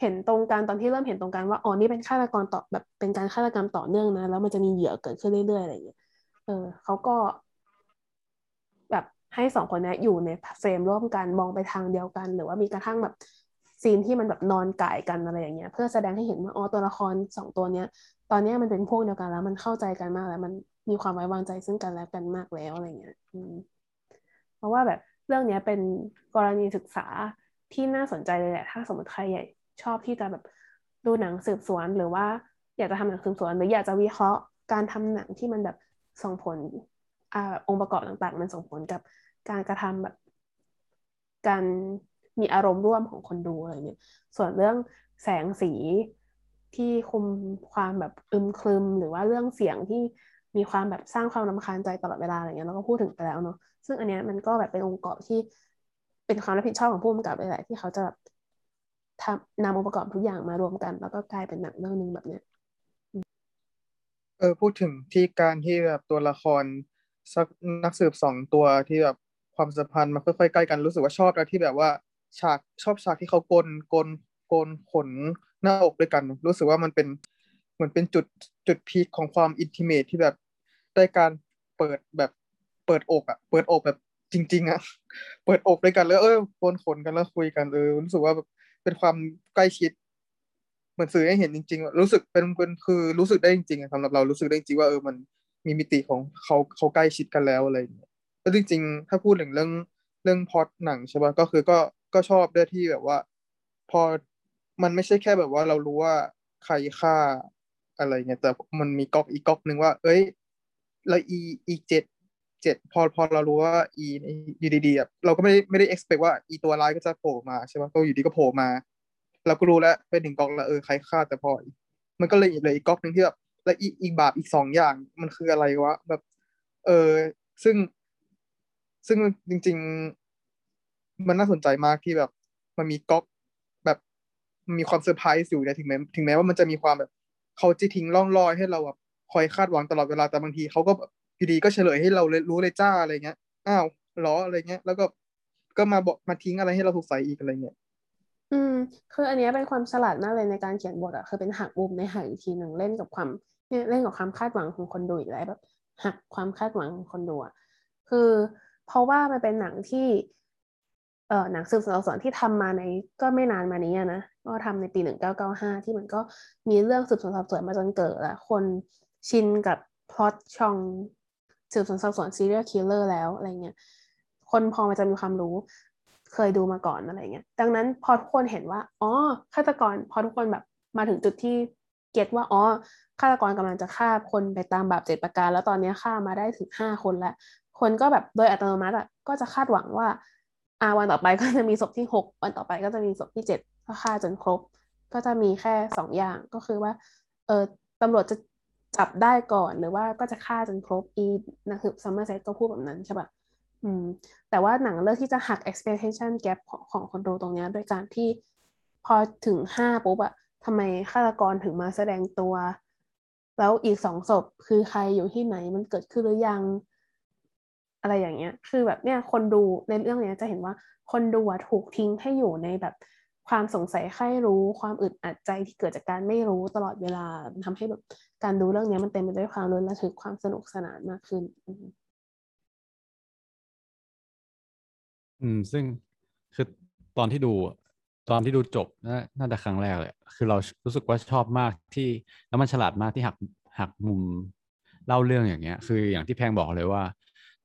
เห็นตรงกันตอนที่เริ่มเห็นตรงกันว่าอ๋อนี่เป็นฆาตกรต่อแบบเป็นการฆาตกรรมต่อเนื่องนะ แล้วมันจะมีเหยื่อเกิดขึ้นเรื่อยๆอะไรอย่างเงี้ยเออเขาก็ แบบให้สองคนนี้อยู่ในเฟรมร่วมกันมองไปทางเดียวกัน หรือว่ามีกระทั่งแบบซีนที่มันแบบนอนก่ายกันอะไรอย่างเงี้ย เพื่อแสดงให้เห็นว่าอ๋อตัวละครสองตัวเนี้ย ตอนนี้มันเป็นพวกเดียวกันแล้ว มันเข้าใจกันมากแล้ว มันมีความไว้วางใจซึ่งกันและกันมากแล้วอะไรเงี้ยอืมเพราะว่าแบบเรื่องนี้เป็นกรณีศึกษาที่น่าสนใจเลยแหละ ถ้าสมมติใครใหญ่ ชอบที่จะแบบดูหนังสืบสวนหรือว่าอยากจะทำหนังสืบสวน หรืออยากจะวิเคราะห์การทำหนังที่มันแบบส่งผลอ่าองค์ประกอบต่างๆ มันส่งผลกับการกระทำแบบ การมีอารมณ์ร่วมของคนดูอะไรเงี้ยส่วนเรื่องแสงสีที่คุมความแบบอึมครึม หรือว่าเรื่องเสียงที่มีความแบบสร้างความรำคาญใจตลอดเวลาอะไรเงี้ยเราก็พูดถึงไปแล้วเนาะซึ่งอันเนี้ยมันก็แบบเป็นองค์ประกอบที่เป็นความรับผิดชอบของผู้กำกับเลยแหละที่เขาจะแบบ ทำนำองค์ประกอบทุกอย่างมารวมกัน แล้วก็กลายเป็นหนังเรื่องหนึ่งแบบเนี้ยเออพูดถึงที่การที่แบบตัวละครสักนักสืบสองตัวที่แบบความสัมพันธ์มันค่อยๆใกล้กันรู้สึกว่าชอบนะที่แบบว่าฉากชอบฉากที่เขาโกนโกนโกนขนหน้าอกด้วยกัน รู้สึกว่ามันเป็นเหมือนเป็นจุดจุดพีคของความ intimate ที่แบบได้การเปิดแบบเปิดอกอะเปิดอกแบบจริง ๆอะเปิดอกด้วยกันแล้วเออโกนขนกันแล้วคุยกันเออรู้สึกว่าแบบ เป็นความใกล้ชิดเหมือนสื่อให้เห็นจริง ๆ รู้สึกเป็นเป็นคือรู้สึกได้จริงๆสำหรับเรารู้สึกได้จริงว่าเออมันมีมิติของเขาเขาใกล้ชิดกันแล้วอะไรอย่างเงี้ยแล้วจริง ๆ ถ้าพูดถึงเรื่องเรื่องพอดหนังใช่ป่ะก็คือก็ก็ชอบได้ที่แบบว่า พอมันไม่ใช่แค่แบบว่าเรารู้ว่าใครฆ่าอะไรเงี้ยแต่มันมีก๊อกอีกก๊อกหนึ่งว่า เอ้ยแล้วอีอีเจ็ด เจ็ดพอพอเรารู้ว่าอีอยู่ดีๆอะเราก็ไม่ได้ไม่ได้ expect ว่าอีตัวร้ายก็จะโผล่มาใช่ป่ะก็อยู่ดีก็โผล่มา เราก็รู้แล้วเป็นหนึ่งก๊อกแล้วเออใครฆ่าแต่พอมันก็เลยเลยอีกก๊อกหนึ่งที่แบบแล้วอีอีกบาปอีกสองอย่างมันคืออะไรวะแบบ เออซึ่งซึ่งจริง ๆ มันน่าสนใจมากที่แบบ มันมีก๊อกแบบมีความเซอร์ไพรส์อยู่นะถึงแม้ถึงแม้ว่ามันจะมีความแบบเขาจะทิ้งร่องรอยให้เราแบบคอยคาดหวังตลอดเวลาแต่บางทีเขาก็ อยู่ดีก็เฉลยให้เราเลยรู้เลยจ้าอะไรเงี้ยอ้าวล้ออะไรเงี้ย แล้วก็ก็มาบอกมาทิ้งอะไรให้เราสงสัยอีกอะไรเงี้ยอืมคืออันนี้เป็นความฉลาดมากเลยในการเขียนบทอะคือเป็นหักมุมในหักอีกทีหนึ่งเล่นกับความเนี่ยเล่นกับความคาดหวังของคนดูอีกแล้วแบบหักความคาดหวังของคนดูอะคือเพราะว่ามันเป็นหนังที่เอ่อหนังสืบสวนสวนที่ทำมาในก็ไม่นานมานี้นะก็ทำในปีหนึ่งเก้าเก้าห้าที่มันก็มีเรื่องสืบสวนสอบสวนมาจนเกร่อแล้วคนชินกับพล็อตช่อง สืบสวนสอบสวน serial killer แล้วอะไรเงี้ยคนพอมันจะมีความรู้เคยดูมาก่อนอะไรเงี้ยดังนั้นพอทุกคนเห็นว่าอ๋อฆาตกรพอทุกคนแบบมาถึงจุดที่ get ว่าอ๋อฆาตกรกำลังจะฆ่าคนไปตามแบบเจ็ดประการ แล้วตอนนี้ฆ่ามาได้ถึงห้าคนแล้วคนก็แบบโดยอัตโนมัติอะก็จะคาดหวังว่าอาวันต่อไปก็จะมีศพที่หกวันต่อไปก็จะมีศพที่เจ็ดก็ฆ่าจนครบ ก็จะมีแค่สองอย่างก็คือว่าเออตำรวจจะ จับได้ก่อนหรือว่าก็จะฆ่าจนครบอีนักสืบซัมเมอร์เซตก็พูดแบบนั้นใช่ปะอืม แต่ว่าหนังเลือกที่จะหัก expectation gap ของของคนดูตรงนี้โดยการที่พอถึงห้าปุ๊บอะทำไมฆาตกรถึงมาแสดงตัว แล้วอีกสองศพคือใครอยู่ที่ไหนมันเกิดขึ้นหรือยัง อะไรอย่างเงี้ย คือแบบเนี้ยคนดูในเรื่องเนี้ยจะเห็นว่าคนดูอะถูกทิ้งให้อยู่ในแบบความสงสัยใครรู้ ความอึดอัดใจที่เกิดจากการไม่รู้ตลอดเวลาทำให้แบบ การดูเรื่องนี้มันเต็มไปด้วยความลุ้นระทึกความสนุกสนานมากขึ้น อืม ซึ่งคือตอนที่ดูตอนที่ดูจบน่าจะครั้งแรกเลยคือเรารู้สึกว่าชอบมากที่แล้วมันฉลาดมากที่หักหักมุมเล่าเรื่องอย่างเงี้ย คืออย่างที่แพงบอกเลยว่า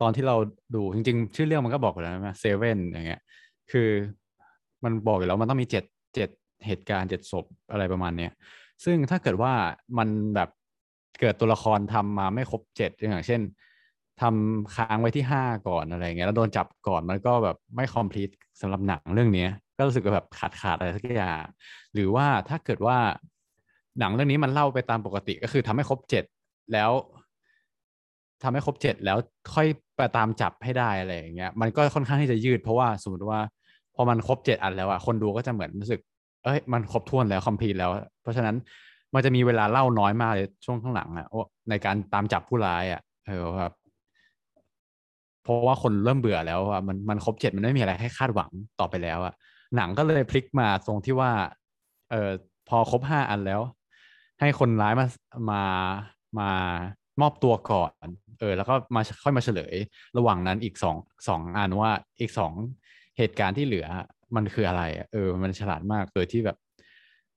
ตอนที่เราดูจริง ๆ ชื่อเรื่องมันก็บอกแล้วนะเซเว่นอย่างเงี้ย คือมันบอกอยู่แล้วมันต้องมีเจ็ดเจ็ดเหตุการณ์เจ็ดศพอะไรประมาณเนี้ยซึ่งถ้าเกิดว่ามันแบบ เกิดตัวละครทำมาไม่ครบเจ็ดอย่างเช่นทำค้างไว้ที่ห้าก่อนอะไรเงี้ยแล้วโดนจับก่อนมันก็แบบไม่คอมพลีทสำหรับหนังเรื่องนี้ก็รู้สึกแบบขาดขาดอะไรสักอย่างหรือว่าถ้าเกิดว่าหนังเรื่องนี้มันเล่าไปตามปกติก็คือทำให้ครบเจ็ดแล้วทำให้ครบเจ็ดแล้วค่อยไปตามจับให้ได้อะไรอย่างเงี้ยมันก็ค่อนข้างที่จะยืด เพราะว่าสมมติว่า พอมันครบเจ็ดอันแล้วอะคนดูก็จะเหมือนรู้สึก เอ้ยมันครบถ้วนแล้วคอมพลีทแล้ว เพราะฉะนั้น มันจะมีเวลาเล่าน้อยมากเลยช่วงข้างหลังอะในการตามจับผู้ร้ายอะเออแบบเพราะว่าคนเริ่มเบื่อแล้วว่ามันมันครบเจ็ดมันไม่มีอะไรให้คาดหวังต่อไปแล้วอะหนังก็เลยพลิกมาตรงที่ว่า เออพอครบห้าอันแล้ว ให้คนร้ายมามามามอบตัวก่อน เออ แล้วก็มาค่อยมาเฉลย ระหว่างนั้นอีกสองสองอันว่าอีกสองเหตุการณ์ที่เหลือ มันคืออะไร เออ มันฉลาดมากโดยที่แบบ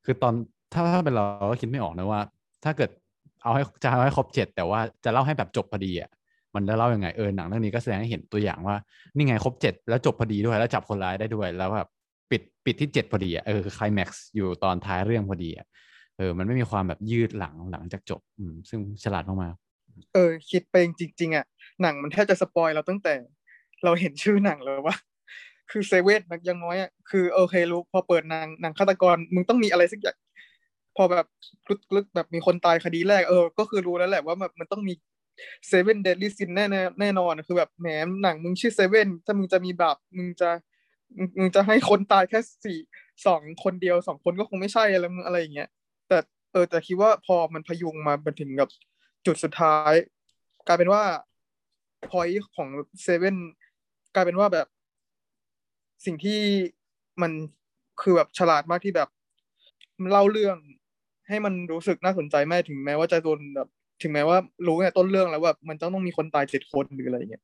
คือตอน ถ้าถ้าเป็นเราก็คิดไม่ออกนะว่า ถ้าเกิดเอาให้จะเอาให้ครบเจ็ดแต่ว่าจะเล่าให้แบบจบพอดีอะมันจะเล่ายังไงเออหนังเรื่องนี้ก็แสดงให้เห็นตัวอย่างว่านี่ไงครบเจ็ดแล้วจบพอดีด้วยแล้วจับคนร้ายได้ด้วยแล้วแบบปิดปิดที่เจ็ดพอดีอะเออคือคลแม็กซ์อยู่ตอนท้ายเรื่องพอดีอะเออมันไม่มีความแบบยืดหลังหลังจากจบอืมซึ่งฉลาดมากๆเออ คิดไปจริงๆอะหนังมันแทบจะสปอยเราตั้งแต่ เราเห็นชื่อหนังเลยว่า คือเซเว่นนักยังน้อยอะคือโอเครู้พอเปิดหนังหนังฆาตกรมึงต้องมีอะไรสักอย่าง พอแบบกลึกๆแบบมีคนตายคดีแรกเออ ก็คือรู้แล้วแหละว่าแบบมันต้องมีเซเว่นเดลี่ซินแน่แน่นอนคือแบบแหมหนังมึงชื่อเซเว่นถ้ามึงจะมีบาปมึงจะมึงจะให้คนตายแค่สี่สองคนเดียวสองคนก็คงไม่ใช่อะไรอะไรอย่างเงี้ยแต่เออแต่คิดว่าพอมันพยุงมาไปถึงกับจุดสุดท้าย กลายเป็นว่าพอยของเซเว่นกลายเป็นว่าแบบสิ่งที่มันคือแบบฉลาดมากที่แบบเล่าเรื่อง ให้มันรู้สึกน่าสนใจแม่ถึงแม้ว่าจะโดนแบบถึงแม้ว่ารู้ในต้นเรื่องแล้วว่ามันต้องต้องมีคนตายเจ็ดคนหรืออะไรอย่างเงี้ย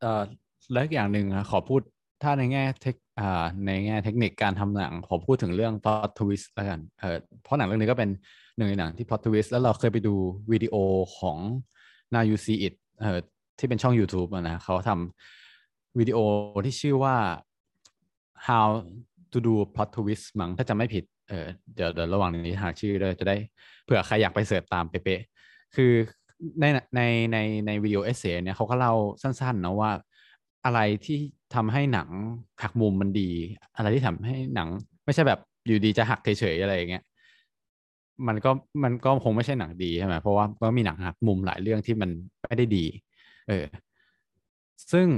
เอ่อและอีกอย่างหนึ่งอะขอพูดถ้าในแง่เทคอ่าในแง่เทคนิคการทำหนังขอพูดถึงเรื่อง plot twist แล้วกันเออเพราะหนังเรื่องนี้ก็เป็นหนึ่งในหนังที่ plot twist แล้วเราเคยไปดูวิดีโอของ Now You See It เออที่เป็นช่อง YouTube นะเขาทำวิดีโอที่ชื่อว่า how to do plot twist มั้งถ้าจะไม่ผิด เออเดี๋ยวเดี๋ยวระหว่างนี้หาชื่อเลยจะได้เผื่อใครอยากไปเสิร์ชตามเป๊ะๆคือในในในในวิดีโอเอเซเนี่ยเขาก็เล่าสั้นๆนะว่าอะไรที่ทำให้หนังหักมุมมันดี อะไรที่ทำให้หนัง ไม่ใช่แบบอยู่ดีจะหักเฉยๆอะไรอย่างเงี้ยมันก็มันก็คงไม่ใช่หนังดีใช่ไหมเพราะว่าก็มีหนังหักมุมหลายเรื่องที่มันไม่ได้ดี เออ ซึ่ง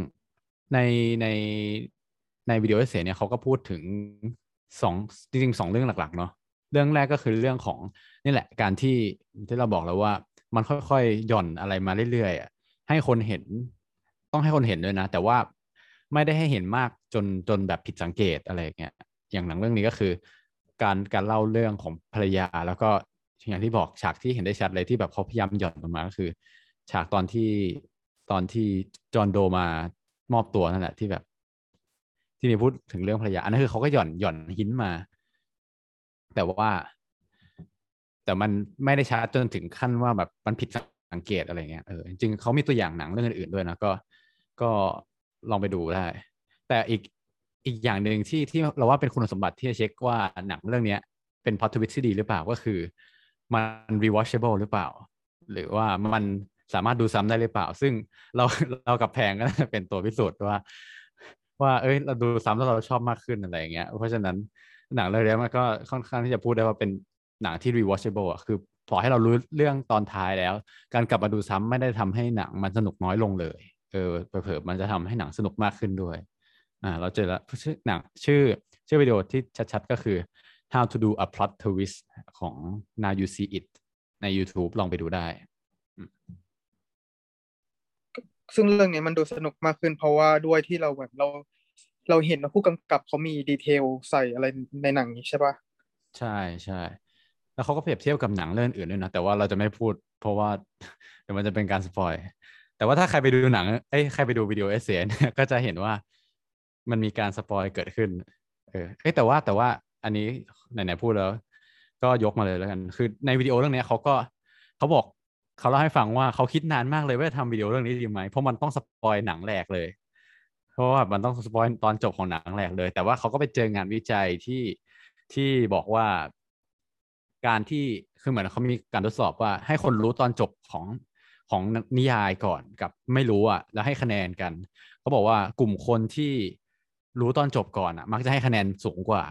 ในในในวิดีโอเอเซเนี่ยเขาก็พูดถึง สองจริงๆสองเรื่องหลักๆเนาะเรื่องแรกก็คือเรื่องของนี่แหละการที่ที่เราบอกแล้วว่ามันค่อยๆหย่อนอะไรมาเรื่อยๆให้คนเห็นต้องให้คนเห็นด้วยนะ แต่ว่าไม่ได้ให้เห็นมากจนจนแบบผิดสังเกตอะไรเงี้ยอย่างหนังเรื่องนี้ก็คือ การการเล่าเรื่องของภรรยา แล้วก็อย่างที่บอกฉากที่เห็นได้ชัดเลยที่แบบเขาพยายามหย่อนลงมาก็คือ ฉากตอนที่ตอนที่จอห์นโดมามอบตัวนั่นแหละที่แบบ ที่มีพูดถึงเรื่องภรรยา อันนั้นคือเขาก็หย่อนหย่อนหินมา แต่ว่า แต่มันไม่ได้ชัดจนถึงขั้นว่าแบบมันผิดสังเกตอะไรเงี้ยเออจริงเขามีตัวอย่างหนังเรื่องอื่นๆด้วยนะก็ก็ลองไปดูได้ แต่อีกอีกอย่างหนึ่งที่ที่เราว่าเป็นคุณสมบัติที่จะเช็คว่าหนังเรื่องเนี้ย เป็นพอทวิ t ที่ดีหรือเปล่าก็คือ มัน rewatchable หรือเปล่า หรือว่ามันสามารถดูซ้ำได้หรือเปล่า ซึ่งเราเรากับแพงก็เป็นตัวพิสูจน์ว่า ว่าเอ้ยเราดูซ้ำแล้วเราชอบมากขึ้นอะไรอย่างเงี้ย เพราะฉะนั้นหนังเรื่องนี้มันก็ค่อนข้างที่จะพูดได้ว่าเป็นหนังที่ rewatchable อะคือพอให้เรารู้เรื่องตอนท้ายแล้ว การกลับมาดูซ้ำไม่ได้ทำให้หนังมันสนุกน้อยลงเลย เออเผลอๆมันจะทำให้หนังสนุกมากขึ้นด้วย อ่า เราเจอแล้วชื่อหนังชื่อชื่อวิดีโอที่ชัดๆก็คือ how to do a plot twist ของ now you see it ใน YouTube ลองไปดูได้ ซึ่งเรื่องนี้มันดูสนุกมากขึ้น เพราะว่าด้วยที่เราแบบเราเราเห็นว่าผู้กำกับเขามีดีเทลใส่อะไรในหนังนี้ใช่ปะใช่ใช่แล้วเขาก็เปรียบเทียบกับหนังเรื่องอื่นด้วยนะแต่ว่าเราจะไม่พูด เพราะว่าเดี๋ยวมันจะเป็นการสปอยแต่ว่าถ้าใครไปดูหนังเอ้ยใครไปดูวิดีโอ essay ก็จะเห็นว่ามันมีการสปอยเกิดขึ้น เออเอ้ยแต่ว่าแต่ว่าอันนี้ไหนๆพูดแล้ว ก็ยกมาเลยแล้วกัน คือในวิดีโอเรื่องนี้เขาก็เขาบอก เขาเล่าให้ฟังว่าเขาคิดนานมากเลยว่าจะทำวิดีโอเรื่องนี้ดีไหมเพราะมันต้องสปอยหนังแรกเลย เพราะว่ามันต้องสปอยตอนจบของหนังแรกเลย แต่ว่าเขาก็ไปเจองานวิจัยที่ที่บอกว่า การที่คือเหมือนเขามีการทดสอบว่า ให้คนรู้ตอนจบของของนิยายก่อนกับไม่รู้อะแล้วให้คะแนนกันเขาบอกว่ากลุ่มคนที่รู้ตอนจบก่อนอะ มักจะให้คะแนนสูงกว่า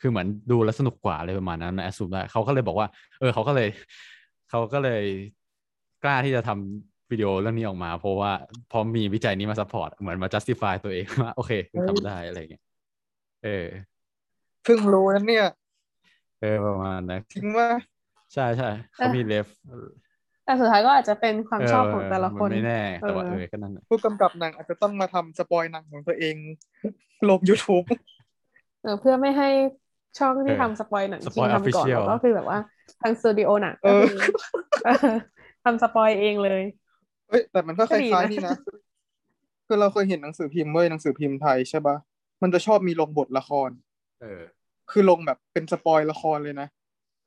คือเหมือนดูแล้วสนุกกว่าอะไรประมาณนั้นนะ assume ได้เขาก็เลยบอกว่า เออเขาก็เลยเขาก็เลย กล้าที่จะทำวิดีโอเรื่องนี้ออกมา เพราะว่าพอมีวิจัยนี้มา support เหมือนมา justify ตัวเองว่าโอเคทำได้อะไรเงี้ยเออเพิ่งรู้นะเนี่ย เออประมาณนั้นจริงว่าใช่ใช่เขามี refแต่สุดท้ายก็อาจจะเป็นความชอบของแต่ละคนไม่แน่แต่ว่าเอเอออก็นั่นแหละผู้กำกับหนังอาจจะต้องมาทำสปอยหนังของตัวเองลง YouTube เออเพื่อไม่ให้ช่องที่ทำสปอยหนังจริงทำก่อนแล้วก็คือแบบว่าทางสตูดิโอหนังก็คือเออทำสปอยเองเลย เอ้ยแต่มันก็คก็ดีล้ายนะๆนี่นะ คือเราเคยเห็นหนังสือพิมพ์เว้ยหนังสือพิมพ์ไทยใช่ปะมันจะชอบมีลงบทละคร เออ คือลงแบบเป็นสปอยละครเลยนะ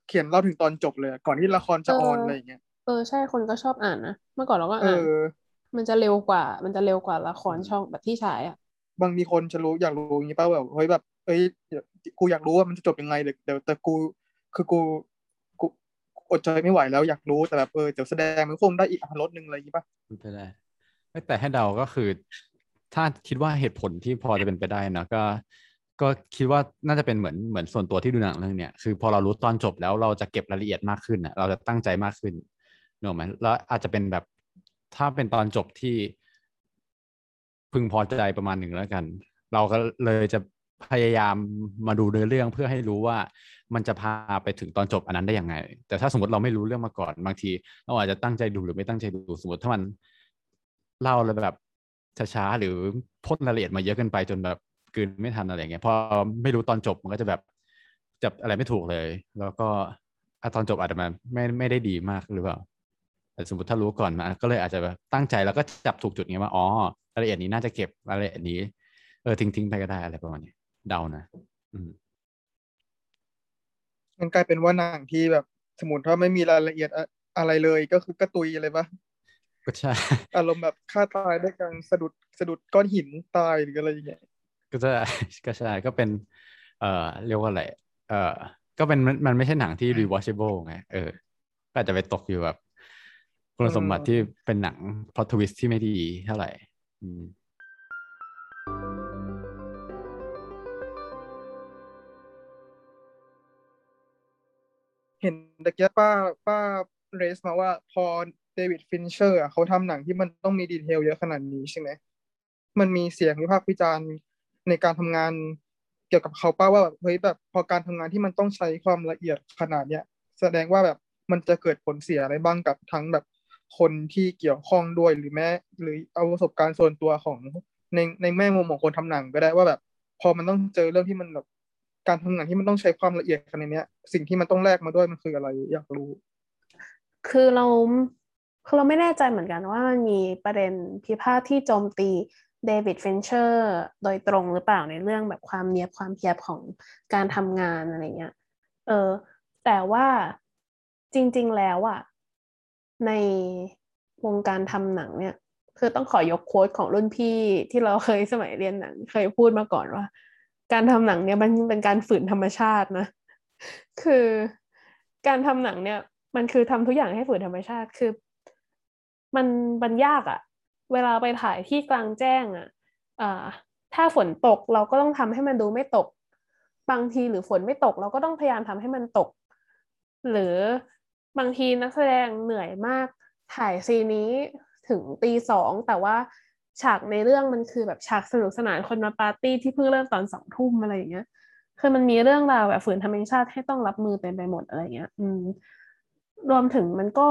เขียนเล่าถึงตอนจบเลย ก่อนที่ละครจะออนอะไรอย่างเงี้ย เออใช่คนก็ชอบอ่านนะ เมื่อก่อนเราก็เออ่านอมันจะเร็วกว่า มันจะเร็วกว่าละครช่องแบบที่ฉายอะ บางมีคนจะรู้อยากรู้อย่างงี้ป่ะแบบเฮ้ยแบบเอ้ยเดี๋ยวกูอยากรู้ว่ามันจะจบยังไงเดี๋ยวเดี๋ยวแต่กู คือกูกู อดใจไม่ไหวแล้วอยากรู้แต่แบบเออเดี๋ยวแสดงมันคงได้อีกอรรถหนึ่งอะไรอย่างงี้ป่ะเป็นไปได้แต่ให้เดาก็คือ ถ้าคิดว่าเหตุผลที่พอจะเป็นไปได้นะก็ก็คิดว่าน่าจะเป็นเหมือนเหมือนส่วนตัวที่ดูหนังเรื่องเนี้ยคือพอเรารู้ตอนจบแล้วเราจะเก็บรายละเอียดมากขึ้นอะเราจะตั้งใจมากขึ้นเนอะไหมแล้วอาจจะเป็นแบบถ้าเป็นตอนจบที่พึงพอใจประมาณหนึ่งแล้วกัน เราก็เลยจะ พยายามมาดูเนื้อเรื่องเพื่อให้รู้ว่ามันจะพาไปถึงตอนจบอันนั้นได้ยังไง แต่ถ้าสมมติเราไม่รู้เรื่องมาก่อนบางที เราอาจจะตั้งใจดูหรือไม่ตั้งใจดูสมมติถ้ามันเล่าเลยแบบช้าๆหรือพ่นรายละเอียดมาเยอะเกินไปจนแบบกืนไม่ทันอะไรเงี้ยพอไม่รู้ตอนจบมันก็จะแบบจับอะไรไม่ถูกเลย แล้วก็ตอนจบอาจจะมาไม่ไม่ได้ดีมากหรือเปล่าแต่สมมติถ้ารู้ก่อนมาก็เลยอาจจะแบบตั้งใจแล้วก็จับถูกจุดไงว่าอ๋อรายละเอียดนี้น่าจะเก็บรายละเอียดนี้เออทิ้งทิ้งไปก็ได้อะไรประมาณนี้ เดานะอืมมันกลายเป็นว่าหนังที่แบบ สมมติถ้าไม่มีรายละเอียดอะไรเลยก็คือกระตุยอะไรปะก็ใช่อารมณ์แบบฆ่าตายด้วยการสะดุดสะดุดก้อนหินตายหรืออะไรอย่างเงี้ยก็จะก็ใช่ก็เป็น เอ่อเรียกว่าอะไรเอ่อก็เป็นมันมันไม่ใช่หนังที่ rewatchable ไงเออก็อาจจะไปตกอยู่แบบคุณสมบัติที่เป็นหนัง plot twist ที่ไม่ดีเท่าไหร่ อืม เห็นตะกี้แบบป้าป้า raise มาว่าพอเดวิดฟินเชอร์อะเขาทำหนังที่มันต้องมี detail เยอะขนาดนี้ใช่ไหมมันมีเสียงวิพากษ์วิจารณ์ในการทำงานเกี่ยวกับเขาป้าว่าแบบเฮ้ยแบบพอการทำงานที่มันต้องใช้ความละเอียดขนาดเนี้ยแสดงว่าแบบมันจะเกิดผลเสียอะไรบ้างกับทั้งแบบคนที่เกี่ยวข้องด้วยหรือแม้หรือเอาประสบการณ์ส่วนตัวของในในแม่มุมของคนทำหนังก็ได้ว่าแบบ พอมันต้องเจอเรื่องที่มันแบบ การทำหนังที่มันต้องใช้ความละเอียดขนาดนี้สิ่งที่มันต้องแลกมาด้วยมันคืออะไรอยากรู้ คือเราคือเราไม่แน่ใจเหมือนกันว่ามันมีประเด็นพิพาทที่โจมตีเดวิดเฟนเชอร์ โดยตรงหรือเปล่าในเรื่องแบบความเนียบความเพียบของการทำงานอะไรเงี้ย เออ แต่ว่าจริง ๆ แล้วอะในวงการทำหนังเนี่ย คือต้องขอยกโค้ดของรุ่นพี่ที่เราเคยสมัยเรียนหนัง เคยพูดมาก่อนว่า การทำหนังเนี่ยมันเป็นการฝืนธรรมชาตินะ คือการทำหนังเนี่ย มันคือทำทุกอย่างให้ฝืนธรรมชาติ คือ มันมันยากอะเวลาไปถ่ายที่กลางแจ้งอะอ่าถ้าฝนตกเราก็ต้องทำให้มันดูไม่ตก บางทีหรือฝนไม่ตก เราก็ต้องพยายามทำให้มันตก หรือบางทีนักแสดงเหนื่อยมากถ่ายซีนนี้ถึงตีสองแต่ว่า ฉากในเรื่องมันคือแบบฉากสนุกสนานคนมาปาร์ตี้ที่เพิ่งเริ่มตอนสองทุ่มอะไรอย่างเงี้ยคือมันมีเรื่องราวแบบฝืนธรรมชาติให้ต้องรับมือเต็มไปหมดอะไรเงี้ย อืม รวมถึงมันก็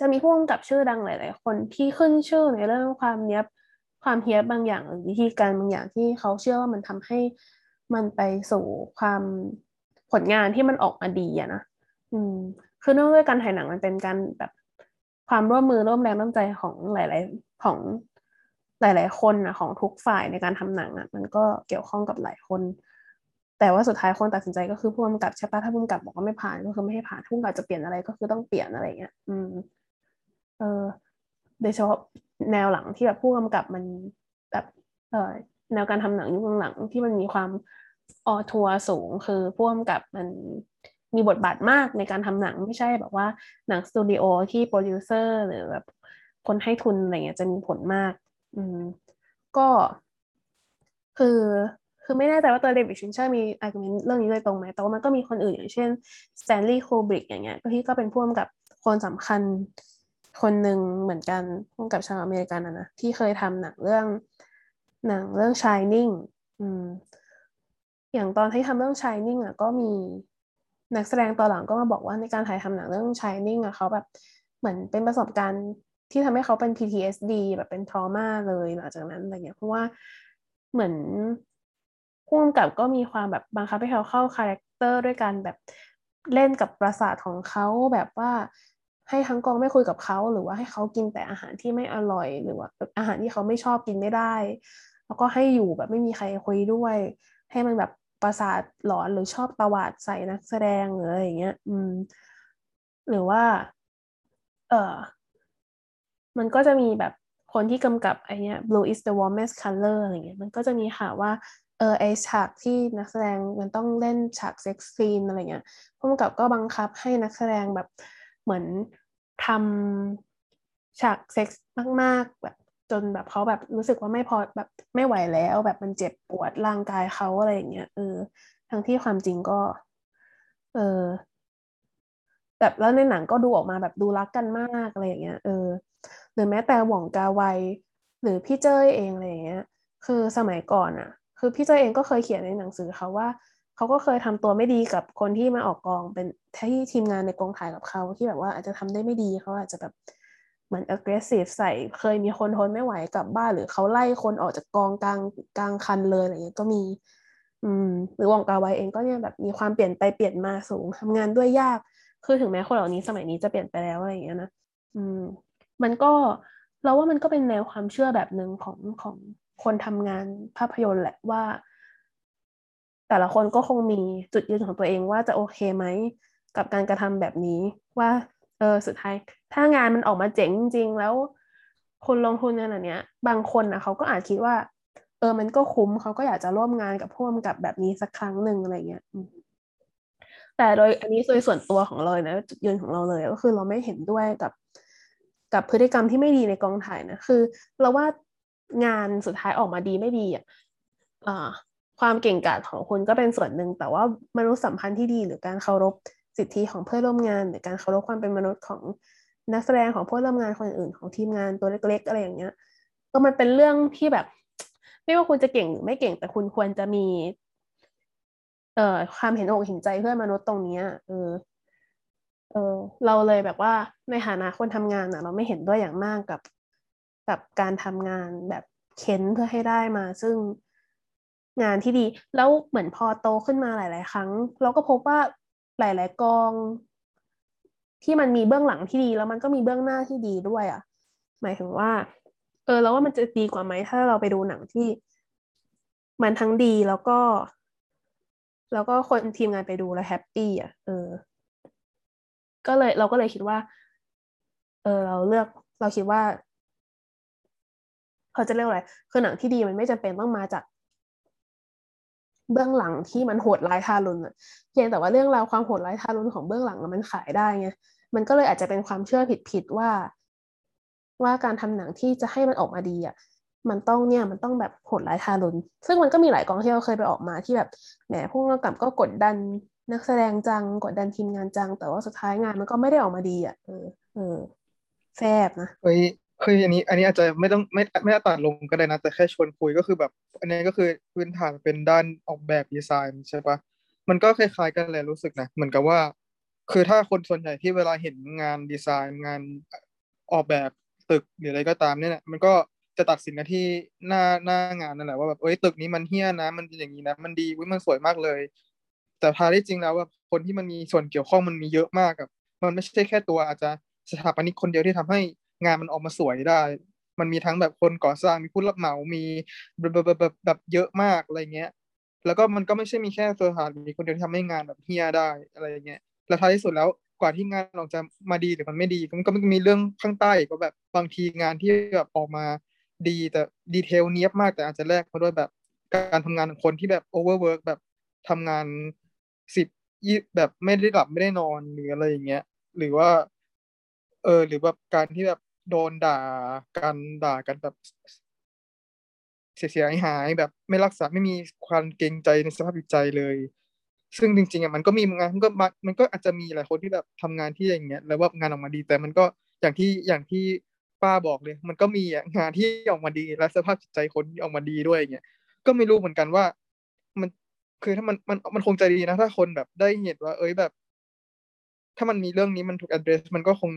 จะมีผู้กำกับชื่อดังหลาย ๆ คนที่ขึ้นชื่อในเรื่องความเนี้ยบความเฮียบบางอย่างหรือวิธีการบางอย่างที่เขาเชื่อว่ามันทำให้มันไปสู่ความผลงานที่มันออกมาดีอะนะ อืม คือเนื่องด้วยการถ่ายหนังมันเป็นการแบบความร่วมมือร่วมแรงร่วมใจของหลาย ๆ ของ หลาย ๆ คนนะของทุกฝ่ายในการทำหนังอะ มันก็เกี่ยวข้องกับหลายคน แต่ว่าสุดท้ายคนตัดสินใจก็คือผู้กำกับใช่ปะถ้าผู้กำกับบอกว่าไม่ผ่านก็คือไม่ให้ผ่านผู้กำกับจะเปลี่ยนอะไรก็คือต้องเปลี่ยนอะไรเงี้ย อืม เออโดยเฉพาะแนวหลังที่แบบผู้กำกับมันแบบเออแนวการทำหนังยุคหลังที่มันมีความ auteur สูงคือผู้กำกับมันมีบทบาทมากในการทำหนังไม่ใช่แบบว่าหนังสตูดิโอที่โปรดิวเซอร์หรือแบบคนให้ทุนอะไรเงี้ยจะมีผลมาก อืม ก็คือคือไม่แน่ใจว่าตัวเดวิดฟินเชอร์มี argument เรื่องนี้เลยตรงไหม แต่ว่ามันก็มีคนอื่นอย่างเช่นสแตนลีย์โคบริกอย่างเงี้ย ก็ที่ก็เป็นผู้กำกับคนสำคัญคนหนึ่งเหมือนกันผู้กำกับชาวอเมริกันนะนะที่เคยทำหนังเรื่องหนังเรื่อง Shining อืม อย่างตอนที่ทำเรื่อง Shining อะ ก็มีนักแสดงตอหลังก็มาบอกว่าในการถ่ายทำหนังเรื่อง Shining อะเขาแบบเหมือนเป็นประสบการณ์ ที่ทำให้เขาเป็น PTSD แบบเป็นทรมาเลยหลังจากนั้นอะไรเงี้ยเพราะว่าเหมือนผู้กำกับก็มีความแบบบังคับให้เขาเข้า character ด้วยการแบบเล่นกับประสาทของเขาแบบว่าให้ทั้งกองไม่คุยกับเขาหรือว่าให้เขากินแต่อาหารที่ไม่อร่อยหรือว่าอาหารที่เขาไม่ชอบกินไม่ได้ แล้วก็ให้อยู่แบบไม่มีใครคุยด้วย ให้มันแบบประสาทหลอนหรือชอบตวาดใส่นักแสดงหรืออะไรอย่างเงี้ย อืม หรือว่า เออ มันก็จะมีแบบคนที่กำกับไอเนี้ย blue is the warmest color อะไรเงี้ยมันก็จะมีข่าวว่าเออไอฉากที่นักแสดงมันต้องเล่นฉากเซ็กซ์ซีนอะไรเงี้ยผู้กำกับก็บังคับให้นักแสดงแบบเหมือนทำฉากเซ็กซ์มากๆแบบจนแบบเขาแบบรู้สึกว่าไม่พอแบบไม่ไหวแล้วแบบมันเจ็บปวดร่างกายเขาอะไรอย่างเงี้ยเออทั้งที่ความจริงก็ เออแบบแล้วในหนังก็ดูออกมาแบบดูรักกันมากอะไรอย่างเงี้ยเออ หรือแม้แต่หว่องกาไวหรือพี่เจ้ยเองอะไรอย่างเงี้ยคือสมัยก่อนอะคือพี่เจ้าเองก็เคยเขียนในหนังสือเขาว่าเขาก็เคยทำตัวไม่ดีกับคนที่มาออกกองเป็นที่ทีมงานในกองถ่ายกับเขาที่แบบว่าอาจจะทำได้ไม่ดีเขาอาจจะแบบเหมือน aggressive ใส่เคยมีคนทนไม่ไหวกลับบ้านหรือเขาไล่คนออกจากกองกลางกลางคันเลยอะไรเงี้ยก็มี อืม หรือวองกาไวเองก็เนี่ยแบบมีความเปลี่ยนไปเปลี่ยนมาสูงทำงานด้วยยาก คือถึงแม้คนเหล่านี้สมัยนี้จะเปลี่ยนไปแล้วอะไรอย่างเงี้ยนะอืม มันก็เราว่ามันก็เป็นแนวความเชื่อแบบหนึ่งของของคนทำงานภาพยนตร์แหละว่า แต่ละคนก็คงมีจุดยืนของตัวเองว่าจะโอเคไหมกับการกระทำแบบนี้ว่าเออสุดท้าย ถ้างานมันออกมาเจ๋งจริงแล้วคนลงทุนขนาดเนี้ย บางคนนะเขาก็อาจคิดว่า เออมันก็คุ้มเขาก็อยากจะร่วมงานกับพ่วงกับแบบนี้สักครั้งหนึ่งอะไรเงี้ยแต่โดยอันนี้โดยส่วนตัวของเรานะจุดยืนของเราเลยก็คือเราไม่เห็นด้วยกับ กับพฤติกรรมที่ไม่ดีในกองถ่ายนะคือ เราว่างานสุดท้ายออกมาดีไม่ดีอะความเก่งกาจของคุณก็เป็นส่วนหนึ่ง แต่ว่ามนุษยสัมพันธ์ที่ดี หรือการเคารพสิทธิของเพื่อนร่วมงาน หรือการเคารพความเป็นมนุษย์ของนักแสดงของเพื่อนร่วมงานคนอื่นของทีมงานตัวเล็ก ๆ อะไรอย่างเงี้ยก็มันเป็นเรื่องที่แบบ ไม่ว่าคุณจะเก่งหรือไม่เก่งแต่คุณควรจะมี เอ่อความเห็นอกเห็นใจเพื่อนมนุษย์ตรงนี้เออ เออเราเลยแบบว่าในฐานะคนทำงานอะเราไม่เห็นด้วยอย่างมากกับกับการทำงานแบบเค้นเพื่อให้ได้มา ซึ่งงานที่ดี แล้วเหมือนพอโตขึ้นมาหลาย ๆ ครั้ง เราก็พบว่าหลาย ๆ กอง ที่มันมีเบื้องหลังที่ดี แล้วมันก็มีเบื้องหน้าที่ดีด้วยอะ หมายถึงว่า เออแล้วว่ามันจะดีกว่าไหมถ้าเราไปดูหนังที่ มันทั้งดีแล้วก็ แล้วก็คนทีมงานไปดูแล้วแฮปปี้อะเออ ก็เลยเราก็เลยคิดว่า เออเราเลือกเราคิดว่าเขาจะเรียกอะไรคือหนังที่ดีมันไม่จำเป็นต้องมาจาก เบื้องหลังที่มันโหดร้ายทารุณอะเพียงแต่ว่าเรื่องราวความโหดร้ายทารุณของเบื้องหลังมันขายได้ไงมันก็เลยอาจจะเป็นความเชื่อผิดๆว่า ว่าการทำหนังที่จะให้มันออกมาดีอะมันต้องเนี่ยมันต้องแบบโหดร้ายทารุณซึ่งมันก็มีหลายกองที่เราเคยไปออกมาที่แบบแหมพวกเรากับก็กดดัน นักแสดงจังกดดันทีมงานจัง แต่ว่าสุดท้ายงานมันก็ไม่ได้ออกมาดีอะเออเออแซบนะเฮ้ยคืออันนี้ อันนี้อาจจะไม่ต้องไม่ไม่ตัดลงก็ได้นะ แต่แค่ชวนคุยก็คือแบบ อันนี้ก็คือพื้นฐานเป็นด้านออกแบบดีไซน์ใช่ปะมันก็คล้ายๆกันเลยรู้สึกนะเหมือนกับว่า คือถ้าคนส่วนใหญ่ที่เวลาเห็นงานดีไซน์งานออกแบบตึกหรืออะไรก็ตามเนี่ยมันก็จะตัดสินกันที่หน้าหน้างานนั่นแหละว่าแบบเอ้ยตึกนี้มันเฮี้ยนะ มันเป็นอย่างนี้นะ มันดีวิมันสวยมากเลย แต่พาที่จริงแล้วว่าคนที่มันมีส่วนเกี่ยวข้องมันมีเยอะมากกับมันไม่ใช่แค่ตัวอาจจะสถาปนิกคนเดียวที่ทำให้งานมันออกมาสวยได้ มันมีทั้งแบบคนก่อสร้างมีผู้รับเหมา มีแบบแบบแบบเยอะมากอะไรเงี้ย แล้วก็มันก็ไม่ใช่มีแค่ตัวหามีคนเดียวที่ทำให้งานแบบเนี้ยบได้อะไรเงี้ย แล้วท้ายที่สุดแล้วกว่าที่งานออกจะมาดีหรือมันไม่ดี มันก็มีเรื่องข้างใต้ก็แบบบางทีงานที่แบบออกมาดีแต่ detail เนี้ยบมากแต่อาจจะแลกมาด้วยแบบการทำงานของคนที่แบบ overwork แบบทำงาน สิบยี่แบบไม่ได้หลับไม่ได้นอนหรืออะไรอย่างเงี้ย หรือว่า เออ หรือแบบการที่แบบโดนด่ากันด่ากันแบบเสียหายแบบไม่รักษาไม่มีความเกรงใจในสภาพจิตใจเลย ซึ่งจริงๆอะมันก็มีงานมันก็มันก็อาจจะมีหลายคนที่แบบทำงานที่อย่างเงี้ย แล้วว่างานออกมาดี แต่มันก็อย่างที่อย่างที่ป้าบอกเลย มันก็มีงานที่ออกมาดีและสภาพจิตใจคนที่ออกมาดีด้วยอย่างเงี้ยก็ไม่รู้เหมือนกันว่า มัน คือถ้ามันมันมันคงจะดีนะ ถ้าคนแบบได้เห็นว่า เอ้ยแบบ ถ้ามันมีเรื่องนี้มันถูก address มันก็คง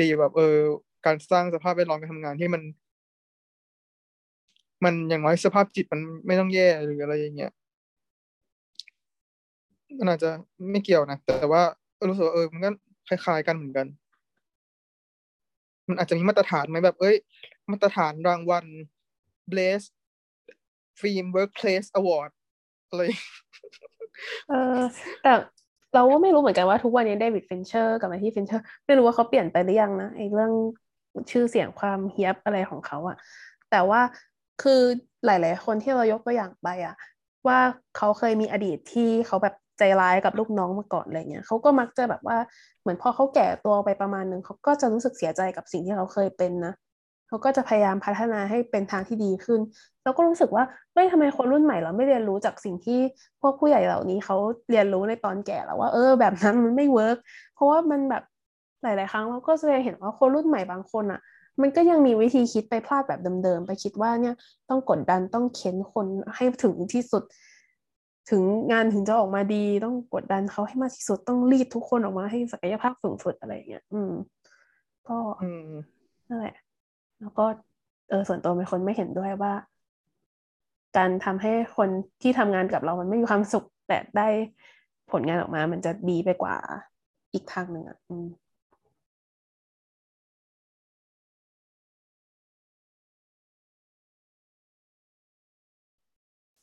ดีแบบ เออ การสร้างสภาพแวดล้อมการทำงานที่มัน มันอย่างน้อยสภาพจิตมันไม่ต้องแย่หรืออะไรอย่างเงี้ยมันอาจจะไม่เกี่ยวนะแต่ว่ารู้สึกว่าเออมันก็คล้ายๆกันเหมือนกัน มันอาจจะมีมาตรฐานไหมแบบ เอ้ย มาตรฐานรางวัล Best Film Workplace Award อะไรเออแต่เราก็ไม่รู้เหมือนกันว่าทุกวันนี้เดวิดฟินเชอร์กับไมที่ฟินเชอร์ไม่รู้ว่าเขาเปลี่ยนไปหรือยังนะไอ้เรื่องชื่อเสียงความเฮี้ยบอะไรของเขาอะแต่ว่าคือหลาย ๆ คนที่เรายกตัวอย่างไปอะว่าเขาเคยมีอดีตที่เขาแบบใจร้ายกับลูกน้องมาก่อนอะไรเงี้ยเขาก็มักจะแบบว่าเหมือนพอเขาแก่ตัวไปประมาณหนึ่งเขาก็จะรู้สึกเสียใจกับสิ่งที่เขาเคยเป็นนะ เขาก็จะพยายามพัฒนาให้เป็นทางที่ดีขึ้นแล้วก็รู้สึกว่าเฮ้ยทำไมคนรุ่นใหม่เราไม่เรียนรู้จากสิ่งที่พวกผู้ใหญ่เหล่านี้เขาเรียนรู้ในตอนแก่แล้วว่า เออ แบบนั้นมันไม่ work เพราะว่ามันแบบหลาย ๆ ครั้งเราก็จะเห็นว่าคนรุ่นใหม่บางคนอะมันก็ยังมีวิธีคิดไปพลาดแบบเดิม ๆ ไปคิดว่าเนี่ยต้องกดดันต้องเค้นคนให้ถึงที่สุด ถึงงานถึงจะออกมาดีต้องกดดันเขาให้มากที่สุดต้องรีดทุกคนออกมาให้ศักยภาพสูงสุดอะไรอย่างเงี้ย อืม ก็อืมนั่นแหละ แล้วก็เออส่วนตัวเป็นคนไม่เห็นด้วยว่า การทำให้คนที่ทำงานกับเรามันไม่มีความสุข แต่ได้ผลงานออกมา มันจะดีไปกว่าอีกทางหนึ่งอะอืม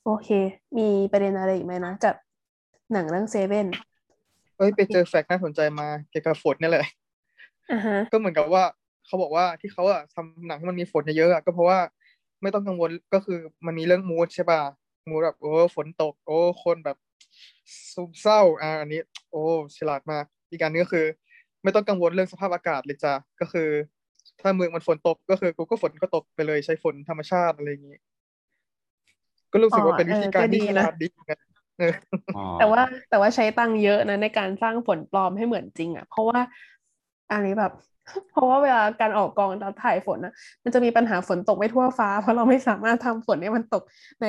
โอเค มีประเด็นอะไรอีกไหมนะกับหนังเรื่องเซเว่นเอ้ย ไปเจอแฟกต์น่าสนใจมาเกี่ยวกับฝนนี่แหละอ่าฮะก็เหมือนกับว่า เขาบอกว่าที่เขาอะทำหนังให้มันมีฝนเยอะๆอะก็เพราะว่าไม่ต้องกังวลก็คือมันมีเรื่องมูดใช่ป่ะมูดแบบโอ้ฝนตก โอ้คนแบบซุมเศร้าอ่าอันนี้ โอ้ฉลาดมากอีกการนึงก็คือ ไม่ต้องกังวลเรื่องสภาพอากาศเลยจ้ะก็คือ ถ้าเมืองมันฝนตกก็คือกูก็ฝนก็ตกไปเลยใช้ฝนธรรมชาติอะไรอย่างนี้ ก็รู้สึกว่าเป็นวิธีการที่ฉลาดดีเหมือนกันเอออ๋อแต่ว่าแต่ว่าใช้ตังค์เยอะนะในการสร้างฝนปลอมให้เหมือนจริง อะ เพราะว่าอันนี้แบบ เพราะว่าเวลาการออกกองตอนถ่ายฝนนะมันจะมีปัญหาฝนตกไม่ทั่วฟ้า เพราะเราไม่สามารถทำฝนให้มันตกใน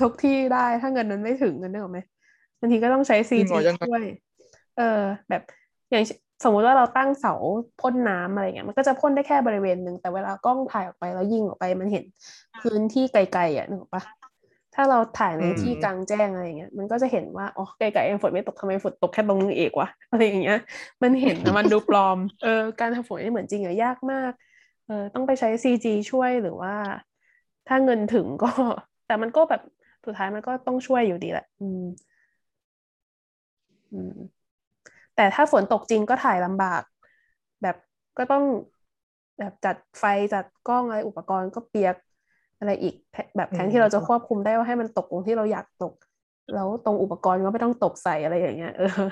ทุกที่ได้ถ้าเงินนั้นไม่ถึงเงินนึกออกไหมบางทีก็ต้องใช้ซีจริงเหรจีอยังไงช่วย เออ แบบอย่างสมมุติว่าเราตั้งเสาพ่นน้ำอะไรเงี้ยมันก็จะพ่นได้แค่บริเวณหนึ่งแต่เวลากล้องถ่ายออกไปแล้วยิงออกไปมันเห็นพื้นที่ไกลๆอะนึกออกปะ ถ้าเราถ่ายในอืมที่กลางแจ้งอะไรอย่างเงี้ยมันก็จะเห็นว่าอ๋อไกลๆเองฝนไม่ตกทำไมฝนตกแค่ตรงนึงเอกวะอะไรอย่างเงี้ย มันเห็นแต่มันดูปลอมเออการทำฝนให้เหมือนจริงอะยากมากเออต้องไปใช้ซีจีช่วยหรือว่า ถ้าเงินถึงก็ แต่มันก็แบบสุดท้ายมันก็ต้องช่วยอยู่ดีแหละ อืม อืม แต่ถ้าฝนตกจริงก็ถ่ายลำบาก แบบก็ต้องแบบจัดไฟจัดกล้องอะไรอุปกรณ์ก็เปียก อะไรอีกแทแบบแทนที่เราจะควบคุมได้ว่าให้มันตกตรงที่เราอยากตก แล้วตรงอุปกรณ์ก็ไม่ต้องตกใส่อะไรอย่างเงี้ยเออ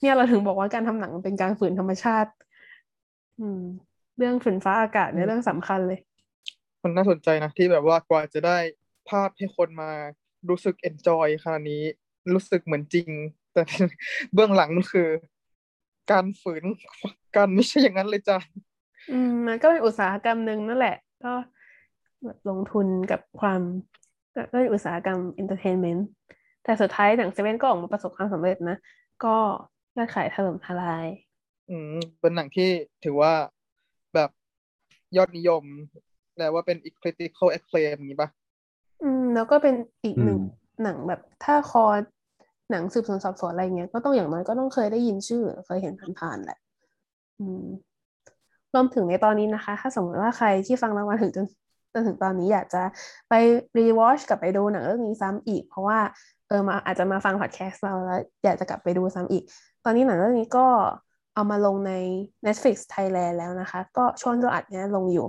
เนี่ยเราถึงบอกว่าการทำหนังมันเป็นการฝืนธรรมชาติ อืม เรื่องฝนฟ้าอากาศเนี่ยเรื่องสำคัญเลย มันน่าสนใจนะที่แบบว่ากว่าจะได้ภาพให้คนมารู้สึกเอนจอยขนาดนี้ รู้สึกเหมือนจริง แต่เบื้องหลังมันคือ การฝืนกันไม่ใช่อย่างนั้นเลยจ้ะอืมมันก็เป็นอุตสาหกรรมหนึ่งนั่นแหละ ก็ แบบลงทุนกับความก็ก็เป็นอุตสาหกรรม entertainment แต่สุดท้ายหนัง Se7en ก็ออกมาประสบความสำเร็จนะ ก็ยอดขายถล่มทลาย อืม เป็นหนังที่ถือว่าแบบยอดนิยมแต่ว่าเป็น critical acclaim อย่างนี้ปะอืม แล้วก็เป็นอีกอืหนึ่งมหนังแบบถ้าคอหนังสืบสวนสอบสวนอะไรเงี้ยก็ต้องอย่างน้อยก็ต้องเคยได้ยินชื่อ เคยเห็นผ่านๆแหละ อืมรวมถึงในตอนนี้นะคะ ถ้าสมมติว่าใครที่ฟังเรามาถึงจน จนถึงตอนนี้อยากจะไปรีวอชกลับไปดูหนังเรื่องนี้ซ้ำอีก เพราะว่าเออมาอาจจะมาฟังพอดแคสต์เราแล้วอยากจะกลับไปดูซ้ำอีก ตอนนี้หนังเรื่องนี้ก็เอามาลงใน Netflix Thailand แล้วนะคะ ก็ช่วงเราอัดเนี้ยลงอยู่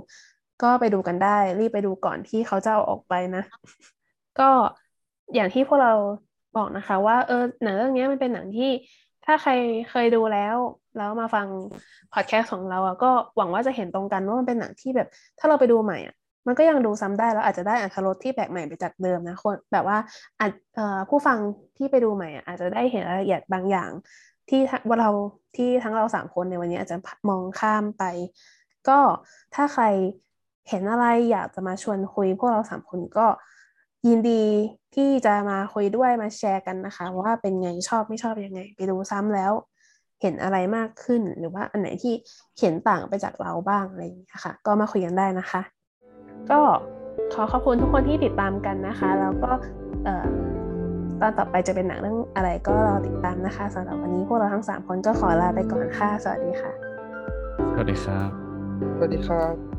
ก็ไปดูกันได้ รีบไปดูก่อนที่เขาจะเอาออกไปนะ ก็อย่างที่พวกเราบอกนะคะ ว่าเออหนังเรื่องนี้มันเป็นหนังที่ถ้าใครเคยดูแล้ว แล้วมาฟังพอดแคสต์ของเราอะก็หวังว่าจะเห็นตรงกันว่ามันเป็นหนังที่แบบ ถ้าเราไปดูใหม่อะ มันก็ยังดูซ้ำได้แล้วอาจจะได้อรรถรสที่แปลกใหม่ไปจากเดิมนะคนแบบว่าอาจผู้ฟังที่ไปดูใหม่อะอาจจะได้เห็นรายละเอียดบางอย่าง ที่ว่าเราที่ทั้งเราสามคนในวันนี้อาจจะมองข้ามไป ก็ถ้าใครเห็นอะไรอยากจะมาชวนคุย พวกเราสามคนก็ยินดีที่จะมาคุยด้วยมาแชร์กันนะคะ ว่าเป็นไงชอบไม่ชอบยังไง ไปดูซ้ำแล้ว เห็นอะไรมากขึ้นหรือว่าอันไหนที่เห็นต่างไปจากเราบ้างอะไรอย่างเงี้ยค่ะ ก็มาคุยกันได้นะคะ ก็ขอขอบคุณทุกคนที่ติดตามกันนะคะ แล้วก็เอ่อตอนต่อไปจะเป็นหนังเรื่องอะไรก็รอติดตามนะคะสำหรับวันนี้พวกเราทั้งสามคนก็ขอลาไปก่อนค่ะ สวัสดีค่ะ สวัสดีครับ สวัสดีครับ